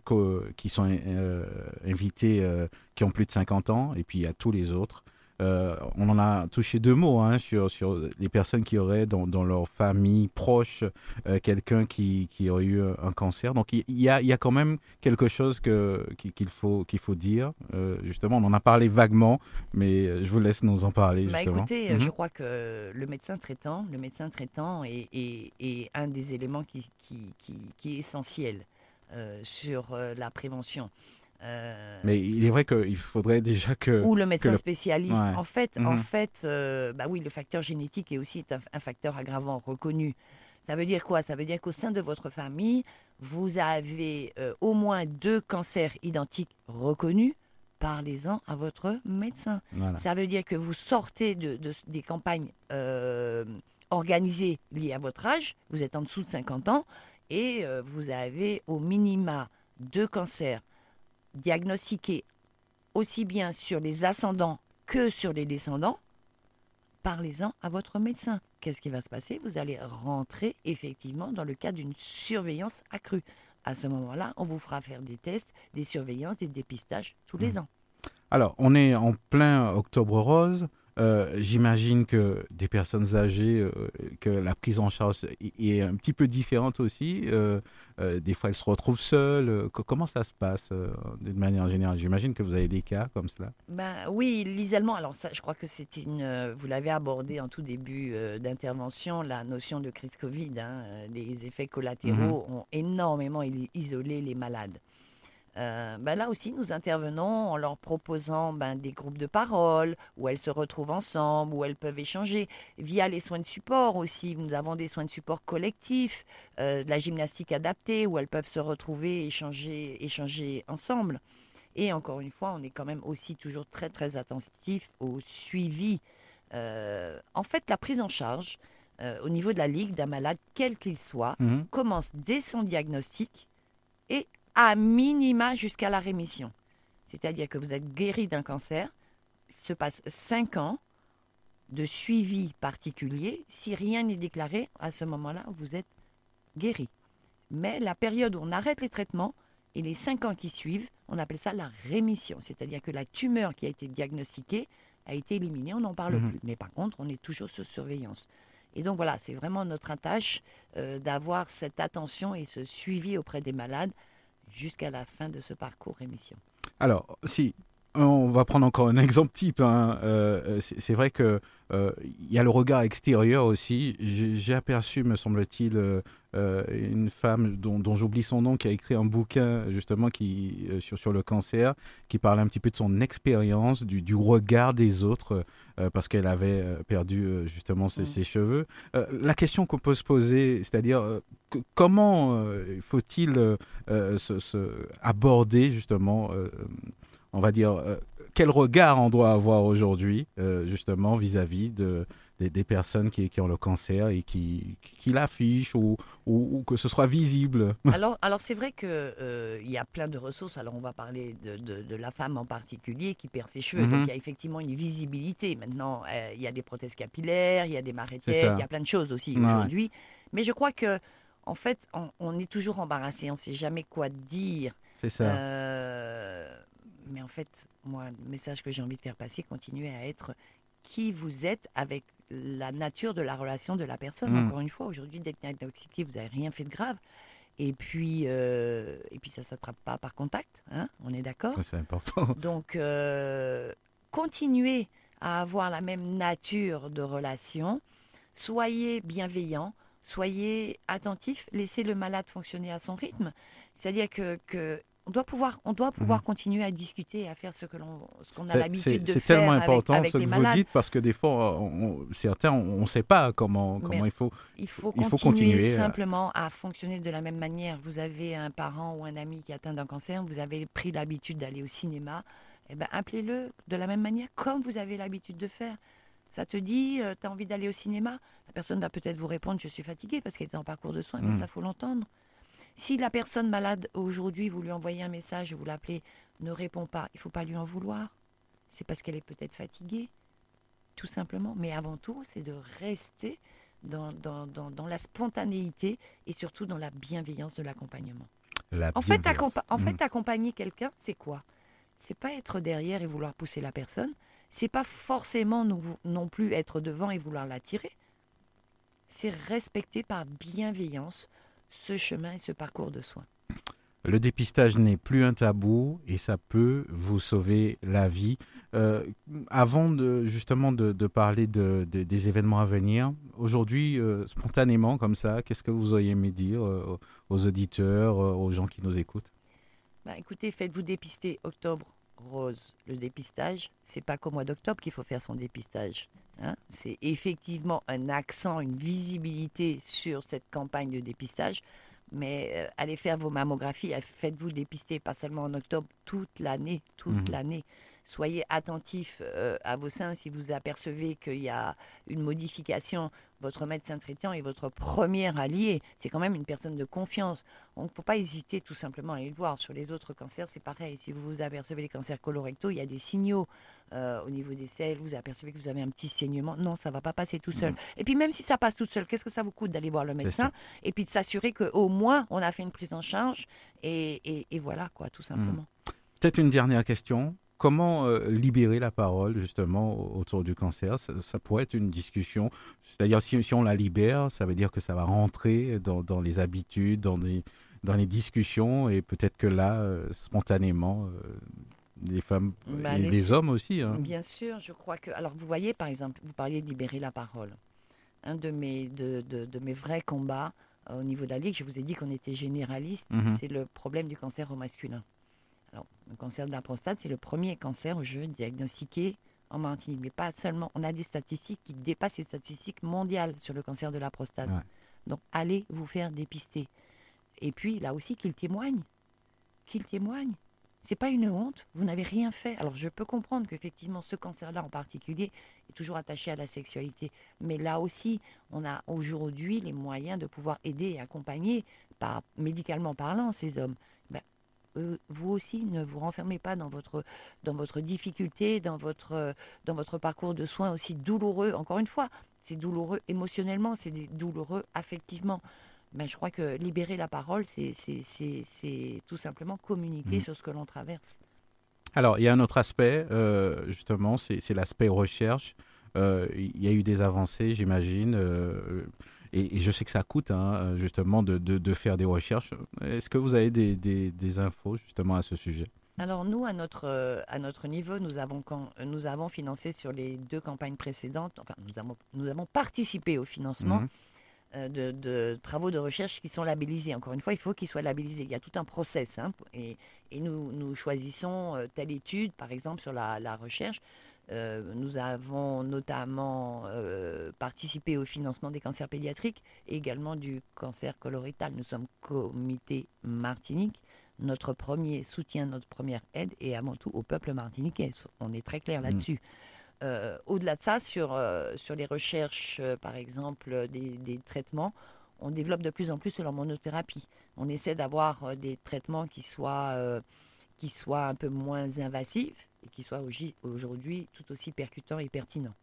S1: qui sont euh, invités qui ont plus de 50 ans, et puis il y a tous les autres. Euh, on en a touché deux mots hein, sur, sur les personnes qui auraient dans, dans leur famille proche euh, quelqu'un qui, qui, aurait eu un cancer. Donc il y, a, il y a quand même quelque chose que, qu'il, faut, qu'il faut dire. Euh, justement, on en a parlé vaguement, mais je vous laisse nous en parler.
S3: Bah, écoutez, mhm. je crois que le médecin traitant, le médecin traitant est, est, est un des éléments qui, qui est essentiel sur la prévention.
S1: Euh, Mais il est vrai qu'il faudrait déjà que...
S3: Ou le médecin spécialiste. En fait, en mhm. fait euh, bah oui, le facteur génétique est aussi un, facteur aggravant reconnu. Ça veut dire quoi? Ça veut dire qu'au sein de votre famille, vous avez euh, au moins deux cancers identiques reconnus. Parlez-en à votre médecin. Ça veut dire que vous sortez de, des campagnes organisées liées à votre âge, vous êtes en dessous de 50 ans, et vous avez au minima deux cancers diagnostiquer aussi bien sur les ascendants que sur les descendants, parlez-en à votre médecin. Qu'est-ce qui va se passer? Vous allez rentrer effectivement dans le cadre d'une surveillance accrue. À ce moment-là, on vous fera faire des tests, des surveillances, des dépistages tous les mmh. ans.
S1: Alors, on est en plein octobre rose. Euh, j'imagine que des personnes âgées, euh, que la prise en charge est un petit peu différente aussi. Euh, des fois, elles se retrouvent seules. comment ça se passe d'une manière générale? J'imagine que vous avez des cas comme cela.
S3: Ben, oui, l'isolement. Alors ça, je crois que c'est une. vous l'avez abordé en tout début d'intervention, la notion de crise Covid. Hein, les effets collatéraux mhm. ont énormément isolé les malades. Euh, ben là aussi, nous intervenons en leur proposant ben, des groupes de parole où elles se retrouvent ensemble, où elles peuvent échanger, via les soins de support aussi. Nous avons des soins de support collectifs, euh, de la gymnastique adaptée, où elles peuvent se retrouver, échanger, échanger ensemble. Et encore une fois, on est quand même aussi toujours très très attentif au suivi. Euh, en fait, la prise en charge au niveau de la ligue d'un malade, quel qu'il soit, mhm. commence dès son diagnostic et à minima jusqu'à la rémission. C'est-à-dire que vous êtes guéri d'un cancer, il se passe 5 ans de suivi particulier. Si rien n'est déclaré, à ce moment-là, vous êtes guéri. Mais la période où on arrête les traitements et les 5 ans qui suivent, on appelle ça la rémission. C'est-à-dire que la tumeur qui a été diagnostiquée a été éliminée, on n'en parle mhm. plus. Mais par contre, on est toujours sous surveillance. Et donc voilà, c'est vraiment notre tâche euh, d'avoir cette attention et ce suivi auprès des malades jusqu'à la fin de ce parcours rémission.
S1: Alors, si on va prendre encore un [LAUGHS] exemple type. Hein. Euh, c'est vrai que il y a le regard extérieur aussi. J'ai aperçu, me semble-t-il, euh, une femme dont, j'oublie son nom, qui a écrit un bouquin justement qui, euh, sur, le cancer, qui parle un petit peu de son expérience, du, regard des autres, euh, parce qu'elle avait perdu justement ses, ses cheveux. la question qu'on peut se poser, c'est-à-dire comment faut-il se, aborder justement, on va dire, quel regard on doit avoir aujourd'hui justement vis-à-vis de des, personnes qui, qui, ont le cancer et qui, qui, l'affichent ou, ou, que ce soit visible. [LAUGHS]
S3: Alors, alors c'est vrai qu'il euh, y a plein de ressources. Alors on va parler de, de, la femme en particulier qui perd ses cheveux. Donc mhm. il y a effectivement une visibilité. Maintenant, euh, il y a des prothèses capillaires, il y a des marétiettes, il y a plein de choses aussi aujourd'hui. Mais je crois que en fait, on, est toujours embarrassé. On ne sait jamais quoi dire.
S1: C'est ça. Euh,
S3: mais en fait, moi, le message que j'ai envie de faire passer, continuer à être qui vous êtes avec la nature de la relation de la personne. Hmm. Encore une fois, aujourd'hui, d'être intoxiqué, vous n'avez rien fait de grave. Et puis, euh, et puis ça ne s'attrape pas par contact, hein on est d'accord
S1: C'est important. [LAUGHS]
S3: Donc, euh, continuez à avoir la même nature de relation. Soyez bienveillant, soyez attentif, laissez le malade fonctionner à son rythme. C'est-à-dire que, que on doit pouvoir, on doit pouvoir mhm. continuer à discuter, à faire ce que l'on, ce qu'on a l'habitude de faire.
S1: C'est tellement important ce que vous dites parce que des fois, certains, on ne sait pas comment, comment il faut.
S3: Il faut continuer, il faut continuer simplement à fonctionner de la même manière. Vous avez un parent ou un ami qui est atteint d'un cancer, vous avez pris l'habitude d'aller au cinéma, eh ben, appelez-le de la même manière comme vous avez l'habitude de faire. Ça te dit, euh, tu as envie d'aller au cinéma? La personne va peut-être vous répondre, je suis fatiguée parce qu'elle est en parcours de soins, mais mm. ça faut l'entendre. Si la personne malade aujourd'hui, vous lui envoyez un message, vous l'appelez, ne répond pas, il ne faut pas lui en vouloir. C'est parce qu'elle est peut-être fatiguée, tout simplement. Mais avant tout, c'est de rester dans, dans, la spontanéité et surtout dans la bienveillance de l'accompagnement. En, fait, en fait, mm. accompagner quelqu'un, c'est quoi? C'est pas être derrière et vouloir pousser la personne. C'est pas forcément non plus être devant et vouloir l'attirer. C'est respecter par bienveillance ce chemin et ce parcours de soins.
S1: Le dépistage n'est plus un tabou et ça peut vous sauver la vie. Euh, avant de justement de, parler de, des événements à venir, aujourd'hui, euh, spontanément comme ça, qu'est-ce que vous auriez aimé dire euh, aux auditeurs, aux gens qui nous écoutent?
S3: Bah, Écoutez, faites-vous dépister octobre rose. Le dépistage, c'est pas qu'au mois d'octobre qu'il faut faire son dépistage. Hein. c'est effectivement un accent, une visibilité sur cette campagne de dépistage. Mais euh, allez faire vos mammographies, faites-vous dépister, pas seulement en octobre, toute l'année, toute mmh. l'année. Soyez attentifs euh, à vos seins si vous apercevez qu'il y a une modification votre médecin traitant est votre premier allié. C'est quand même une personne de confiance. On ne faut pas hésiter tout simplement à aller le voir. Sur les autres cancers, c'est pareil. Si vous vous apercevez les cancers colorectaux, il y a des signaux euh, au niveau des selles. Vous apercevez que vous avez un petit saignement. Non, ça ne va pas passer tout seul. Et puis même si ça passe tout seul, qu'est-ce que ça vous coûte d'aller voir le médecin et puis de s'assurer qu'au moins on a fait une prise en charge et, voilà quoi, tout simplement.
S1: Hmm. Peut-être une dernière question comment euh, libérer la parole justement autour du cancer? Ça, pourrait être une discussion. C'est-à-dire si, si, on la libère, ça veut dire que ça va rentrer dans, dans les habitudes, dans, des, dans les discussions et peut-être que là, euh, spontanément, euh, les femmes bah, et les, hommes aussi. Hein.
S3: Bien sûr, je crois que... Alors vous voyez par exemple, vous parliez de libérer la parole. Un de mes, de, de, de mes vrais combats au niveau de la Ligue, je vous ai dit qu'on était généraliste, mhm. c'est le problème du cancer au masculin. Alors, le cancer de la prostate, c'est le premier cancer au jeu diagnostiqué en Martinique. Mais pas seulement. On a des statistiques qui dépassent les statistiques mondiales sur le cancer de la prostate. Donc, allez vous faire dépister. Et puis, là aussi, qu'il témoigne. Qu'il témoigne. C'est pas une honte, vous n'avez rien fait. Alors je peux comprendre qu'effectivement ce cancer-là en particulier est toujours attaché à la sexualité, mais là aussi, on a aujourd'hui les moyens de pouvoir aider et accompagner, par, médicalement parlant, ces hommes. Euh, vous aussi, ne vous renfermez pas dans votre, dans votre difficulté, dans votre, euh, dans votre parcours de soins aussi douloureux. Encore une fois, c'est douloureux émotionnellement, c'est douloureux affectivement. Mais je crois que libérer la parole, c'est tout simplement communiquer mmh. sur ce que l'on traverse.
S1: Alors, il y a un autre aspect, euh, justement, c'est l'aspect recherche. il y a eu des avancées, j'imagine. Et, je sais que ça coûte, hein, justement, de, de, faire des recherches. Est-ce que vous avez des, des, infos, justement, à ce sujet?
S3: Alors nous, à notre, euh, à notre niveau, nous avons, quand, nous avons financé sur les deux campagnes précédentes, enfin nous avons, nous avons participé au financement
S1: Mhm.
S3: euh, de, de travaux de recherche qui sont labellisés. Encore une fois, il faut qu'ils soient labellisés. Il y a tout un process. hein, et et nous, nous choisissons euh, telle étude, par exemple, sur la, la recherche. Euh, nous avons notamment euh, participé au financement des cancers pédiatriques et également du cancer colorectal. Nous sommes comité Martinique. Notre premier soutien, notre première aide est avant tout au peuple martiniquais. On est très clair là-dessus. Euh, Au-delà de ça, sur, sur les recherches, par exemple, des, des traitements, on développe de plus en plus l'hormonothérapie. On essaie d'avoir des traitements qui soient, euh, qui soient un peu moins invasifs et qui augi- aujourd'hui tout aussi percutants et pertinents.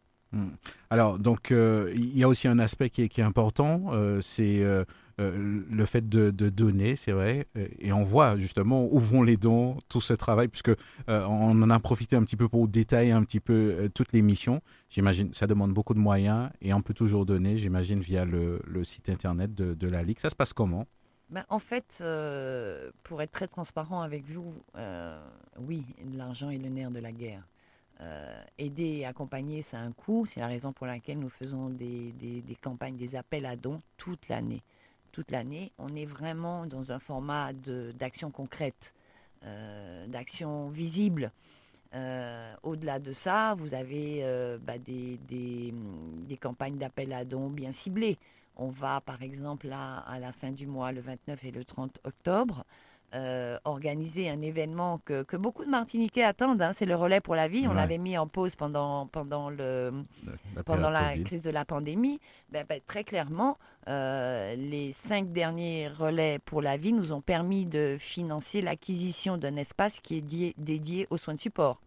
S1: Alors, donc, euh, il y a aussi un aspect qui est, important, euh, c'est euh, le fait de, donner, c'est vrai, et on voit justement où vont les dons, tout ce travail, puisque on en a profité un petit peu pour détailler un petit peu toutes les missions. J'imagine, ça demande beaucoup de moyens, et on peut toujours donner, j'imagine, via le, site internet de la Ligue. Ça se passe comment?
S3: Ben, en fait, euh, pour être très transparent avec vous, euh, oui, l'argent est le nerf de la guerre. Euh, aider et accompagner, ça un coût. C'est la raison pour laquelle nous faisons des, campagnes, des appels à dons toute l'année. Toute l'année, on est vraiment dans un format d'action concrète, d'action visible. Au-delà de ça, vous avez bah, des, des- des campagnes d'appel à dons bien ciblées. On va, par exemple, là, à la fin du mois, le 29 et le 30 octobre, euh, organiser un événement que, que beaucoup de Martiniquais attendent. hein, c'est le relais pour la vie. On
S1: Ouais.
S3: l'avait mis en pause pendant, pendant, le,
S1: la
S3: pendant crise de la pandémie. Ben, ben, très clairement, euh, les cinq derniers relais pour la vie nous ont permis de financer l'acquisition d'un espace qui est dié- dédié aux soins de support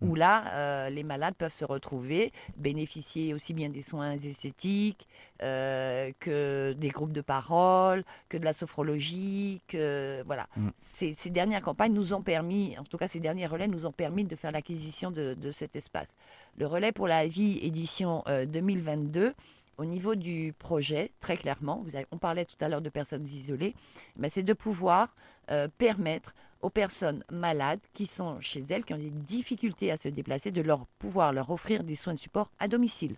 S3: où là, euh, les malades peuvent se retrouver, bénéficier aussi bien des soins esthétiques euh, que des groupes de parole, que de la sophrologie, que voilà.
S1: Mm.
S3: Ces, ces dernières campagnes nous ont permis, en tout cas ces derniers relais nous ont permis de faire l'acquisition de, de cet espace. Le relais pour la vie édition euh, 2022. Au niveau du projet, très clairement, vous avez- on parlait tout à l'heure de personnes isolées, mais c'est de pouvoir euh, permettre aux personnes malades qui sont chez elles, qui ont des difficultés à se déplacer, de leur pouvoir leur offrir des soins de support à domicile.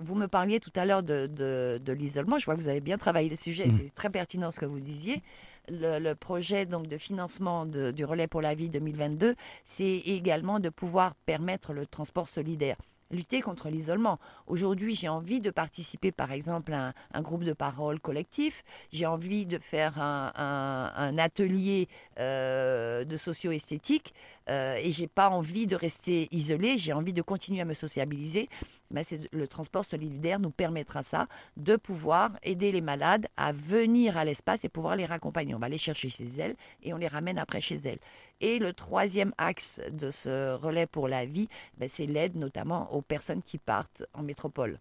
S3: Vous me parliez tout à l'heure de, de- de l'isolement. Je vois que vous avez bien travaillé le sujet.
S1: Mm.
S3: C'est très pertinent ce que vous disiez. Le, le projet donc de financement de- du relais pour la vie 2022, c'est également de pouvoir permettre le transport solidaire lutter contre l'isolement. Aujourd'hui, j'ai envie de participer, par exemple, à un, groupe de parole collectif. J'ai envie de faire un, atelier euh, de socio-esthétique euh, et j'ai pas envie de rester isolé. J'ai envie de continuer à me sociabiliser. Ben, c'est- le transport solidaire nous permettra ça, de pouvoir aider les malades à venir à l'espace et pouvoir les raccompagner. On va les chercher chez elles et on les ramène après chez elles. Et le troisième axe de ce relais pour la vie, ben, c'est l'aide notamment aux personnes qui partent en métropole.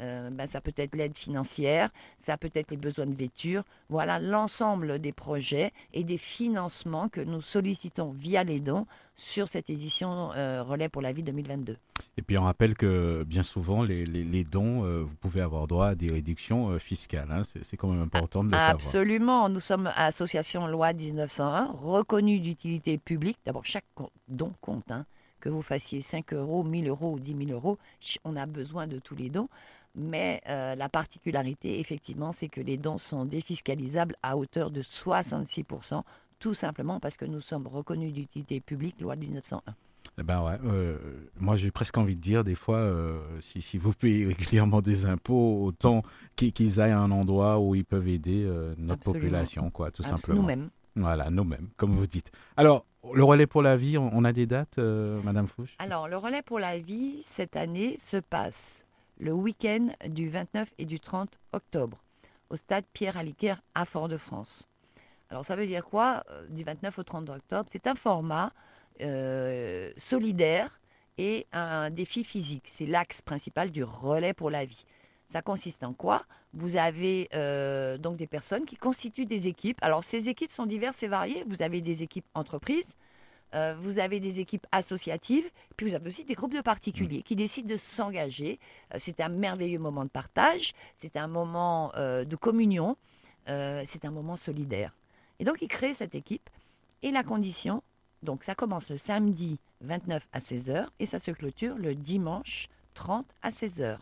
S3: Euh, ben, ça peut être l'aide financière, ça peut être les besoins de vêture. Voilà l'ensemble des projets et des financements que nous sollicitons via les dons sur cette édition euh, Relais pour la vie 2022.
S1: Et puis on rappelle que bien souvent, les, les- les dons, euh, vous pouvez avoir droit à des réductions fiscales. hein. C'est quand même important de le savoir.
S3: Absolument. Nous sommes association loi 1901, reconnue d'utilité publique. D'abord, chaque don compte. hein. Que vous fassiez 5 euros, 1000 euros ou 10 000 euros, on a besoin de tous les dons. Mais euh, la particularité, effectivement, c'est que les dons sont défiscalisables à hauteur de 66%, tout simplement parce que nous sommes reconnus d'utilité publique, loi 1901.
S1: Eh Ben ouais, euh, moi j'ai presque envie de dire des fois, euh, si, si vous payez [LAUGHS] régulièrement des impôts, autant qu'ils aillent à un endroit où ils peuvent aider notre
S3: Absolument.
S1: population, quoi, tout
S3: Absolument.
S1: simplement.
S3: Nous-mêmes.
S1: Voilà, nous-mêmes, comme vous dites. Alors, le relais pour la vie, on on a des dates, euh, Madame Fouche?
S3: Alors, le relais pour la vie, cette année, se passe le week-end du 29 et du 30 octobre au stade Pierre Aliquer à Fort-de-France. Alors, ça veut dire quoi euh, Du 29 au 30 octobre, c'est un format euh, solidaire et un défi physique. C'est l'axe principal du relais pour la vie. Ça consiste en quoi? Vous avez euh, donc des personnes qui constituent des équipes. Alors, ces équipes sont diverses et variées. Vous avez des équipes entreprises, euh, vous avez des équipes associatives, puis vous avez aussi des groupes de particuliers qui décident de s'engager. Euh, c'est un merveilleux moment de partage, c'est un moment euh, de communion, euh, c'est un moment solidaire. Et donc, ils créent cette équipe. Et la condition, Donc ça commence le samedi 29 à 16h et ça se clôture le dimanche 30 à 16h.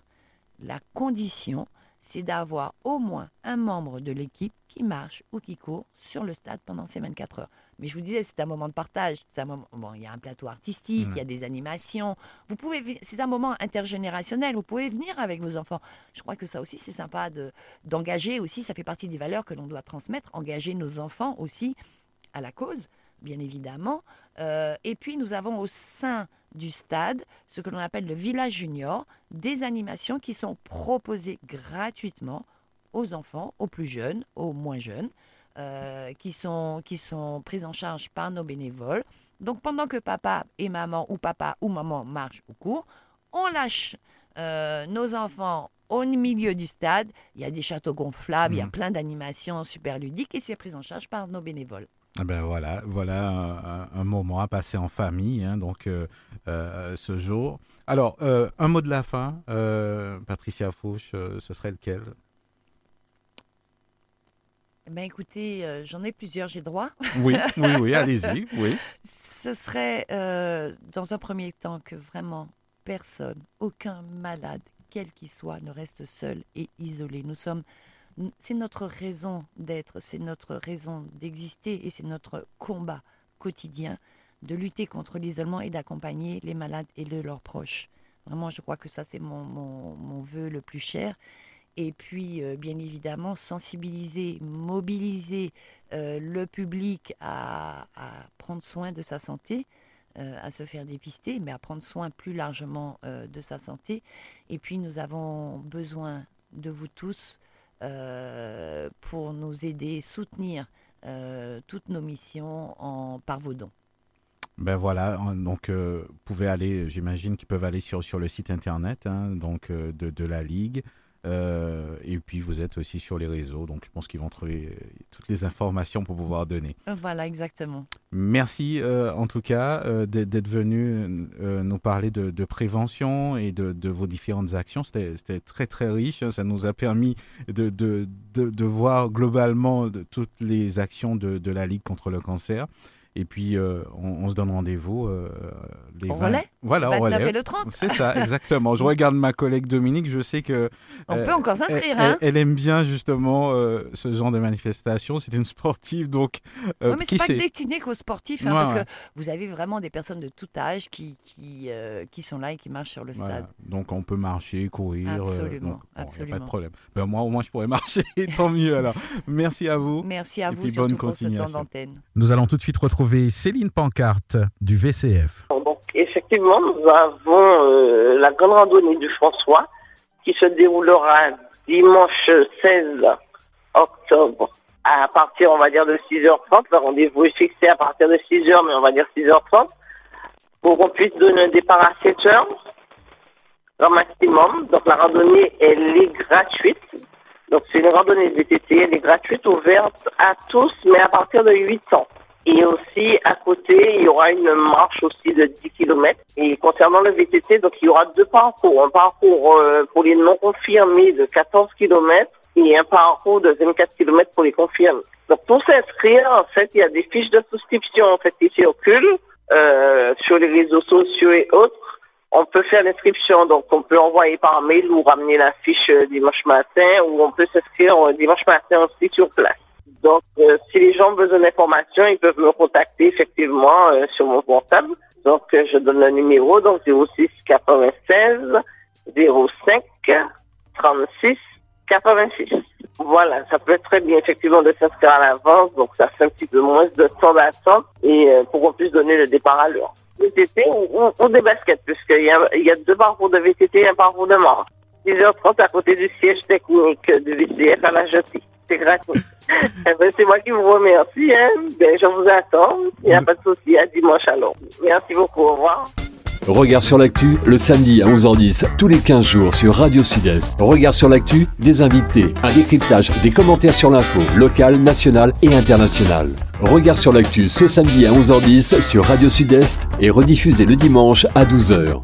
S3: La condition, c'est d'avoir au moins un membre de l'équipe qui marche ou qui court sur le stade pendant ces 24 heures. Mais je vous disais, c'est un moment de partage. C'est un moment, bon, il y a un plateau artistique, il y a des animations. Vous pouvez, c'est un moment intergénérationnel. Vous pouvez venir avec vos enfants. Je crois que ça aussi, c'est sympa de, d'engager aussi. Ça fait partie des valeurs que l'on doit transmettre. Engager nos enfants aussi à la cause, bien évidemment. Euh, et puis, nous avons au sein du stade ce que l'on appelle le village junior, des animations qui sont proposées gratuitement aux enfants, aux plus jeunes, aux moins jeunes. Euh, qui, sont, qui sont prises en charge par nos bénévoles. Donc pendant que papa et maman ou papa ou maman marchent ou courent, on lâche euh, nos enfants au milieu du stade. Il y a des châteaux gonflables, il y a mmh. plein d'animations super ludiques et c'est pris en charge par nos bénévoles.
S1: Ah ben voilà, voilà un, moment à passer en famille, hein, donc euh, ce jour. Alors, un mot de la fin, Patricia Fauche, ce serait lequel?
S3: Ben écoutez, euh, j'en ai plusieurs, j'ai droit.
S1: Oui, oui, oui, [LAUGHS] allez-y, oui.
S3: Ce serait, euh, dans un premier temps, que vraiment personne, aucun malade, quel qu'il soit, ne reste seul et isolé. Nous sommes, c'est notre raison d'être, c'est notre raison d'exister et c'est notre combat quotidien de lutter contre l'isolement et d'accompagner les malades et leurs proches. Vraiment, je crois que ça, c'est mon, mon, mon vœu le plus cher et puis euh, bien évidemment sensibiliser, mobiliser euh, le public à, prendre soin de sa santé, euh, à se faire dépister, mais à prendre soin plus largement de sa santé. Et puis nous avons besoin de vous tous pour nous aider, soutenir toutes nos missions par vos dons.
S1: Ben voilà, donc vous pouvez aller, j'imagine qu'ils peuvent aller sur, sur le site internet hein, donc, de la Ligue. Euh, et puis vous êtes aussi sur les réseaux, donc je pense qu'ils vont trouver euh, toutes les informations pour pouvoir donner.
S3: Voilà, exactement.
S1: Merci euh, en tout cas d'être venu nous parler de, prévention et de, vos différentes actions. C'était très très riche, hein. ça nous a permis de, de voir globalement toutes les actions de, la Ligue contre le cancer. Et puis, euh, on, se donne rendez-vous. Euh,
S3: les on relais
S1: Voilà, on relais.
S3: le 30.
S1: C'est ça, exactement. je regarde ma collègue Dominique, je sais que.
S3: On peut encore s'inscrire.
S1: Elle, hein. elle, aime bien justement euh, ce genre de manifestation. C'est une sportive, donc.
S3: Euh, mais c'est pas destiné qu'aux sportifs, hein, parce que vous avez vraiment des personnes de tout âge qui, qui, qui sont là et qui marchent sur le stade.
S1: Donc, on peut marcher, courir.
S3: Absolument. absolument.
S1: pas de problème. Ben, moi, au moins, je pourrais [LAUGHS] marcher. Tant mieux alors. Merci à vous.
S3: Merci à vous, surtout bonne pour ce temps d'antenne.
S1: Nous allons tout de suite retrouver Céline Pancarte du VCF.
S4: Effectivement, nous avons euh, la grande randonnée du François qui se déroulera dimanche 16 octobre à partir, on va dire, de 6h30. Le rendez-vous est fixé à partir de 6h, mais on va dire 6h30 pour qu'on puisse donner un départ à 7h au maximum. Donc, la randonnée, elle est gratuite. Donc, c'est une randonnée VTT, elle est gratuite, ouverte à tous, mais à partir de 8 ans. Et aussi, à côté, il y aura une marche aussi de 10 km. Et concernant le VTT, donc il y aura deux parcours. Un parcours euh, pour les non confirmés de 14 km et un parcours de 24 km pour les confirmés. Donc pour s'inscrire, en fait, il y a des fiches de souscription en fait qui circulent euh, sur les réseaux sociaux et autres. On peut faire l'inscription, donc on peut envoyer par mail ou ramener la fiche euh, dimanche matin, ou on peut s'inscrire dimanche matin aussi sur place. Donc, euh, si les gens ont besoin d'informations, ils peuvent me contacter effectivement euh, sur mon portable. Donc, euh, je donne le numéro, donc 06 96 05 36 86. Voilà, ça peut être très bien effectivement de s'inscrire à l'avance, donc ça fait un petit peu moins de temps d'attente et pour qu'on puisse donner le départ à l'heure. VTT ou, des baskets, puisqu'il y a, il y a deux parcours de VTT et un parcours de marche. 10h30 à côté du siège technique du VCF à la jetée c'est gratuit. [LAUGHS] Ben, c'est moi qui vous remercie. Hein. Ben, je vous attends. Il n'y a pas de souci. À dimanche alors. Merci beaucoup. Au revoir.
S5: Regard sur l'actu, le samedi à 11h10, tous les 15 jours sur Radio Sud-Est. Regard sur l'actu, des invités, un décryptage, des commentaires sur l'info, locale, nationale et internationale. Regard sur l'actu ce samedi à 11h10 sur Radio Sud-Est et rediffusé le dimanche à 12h.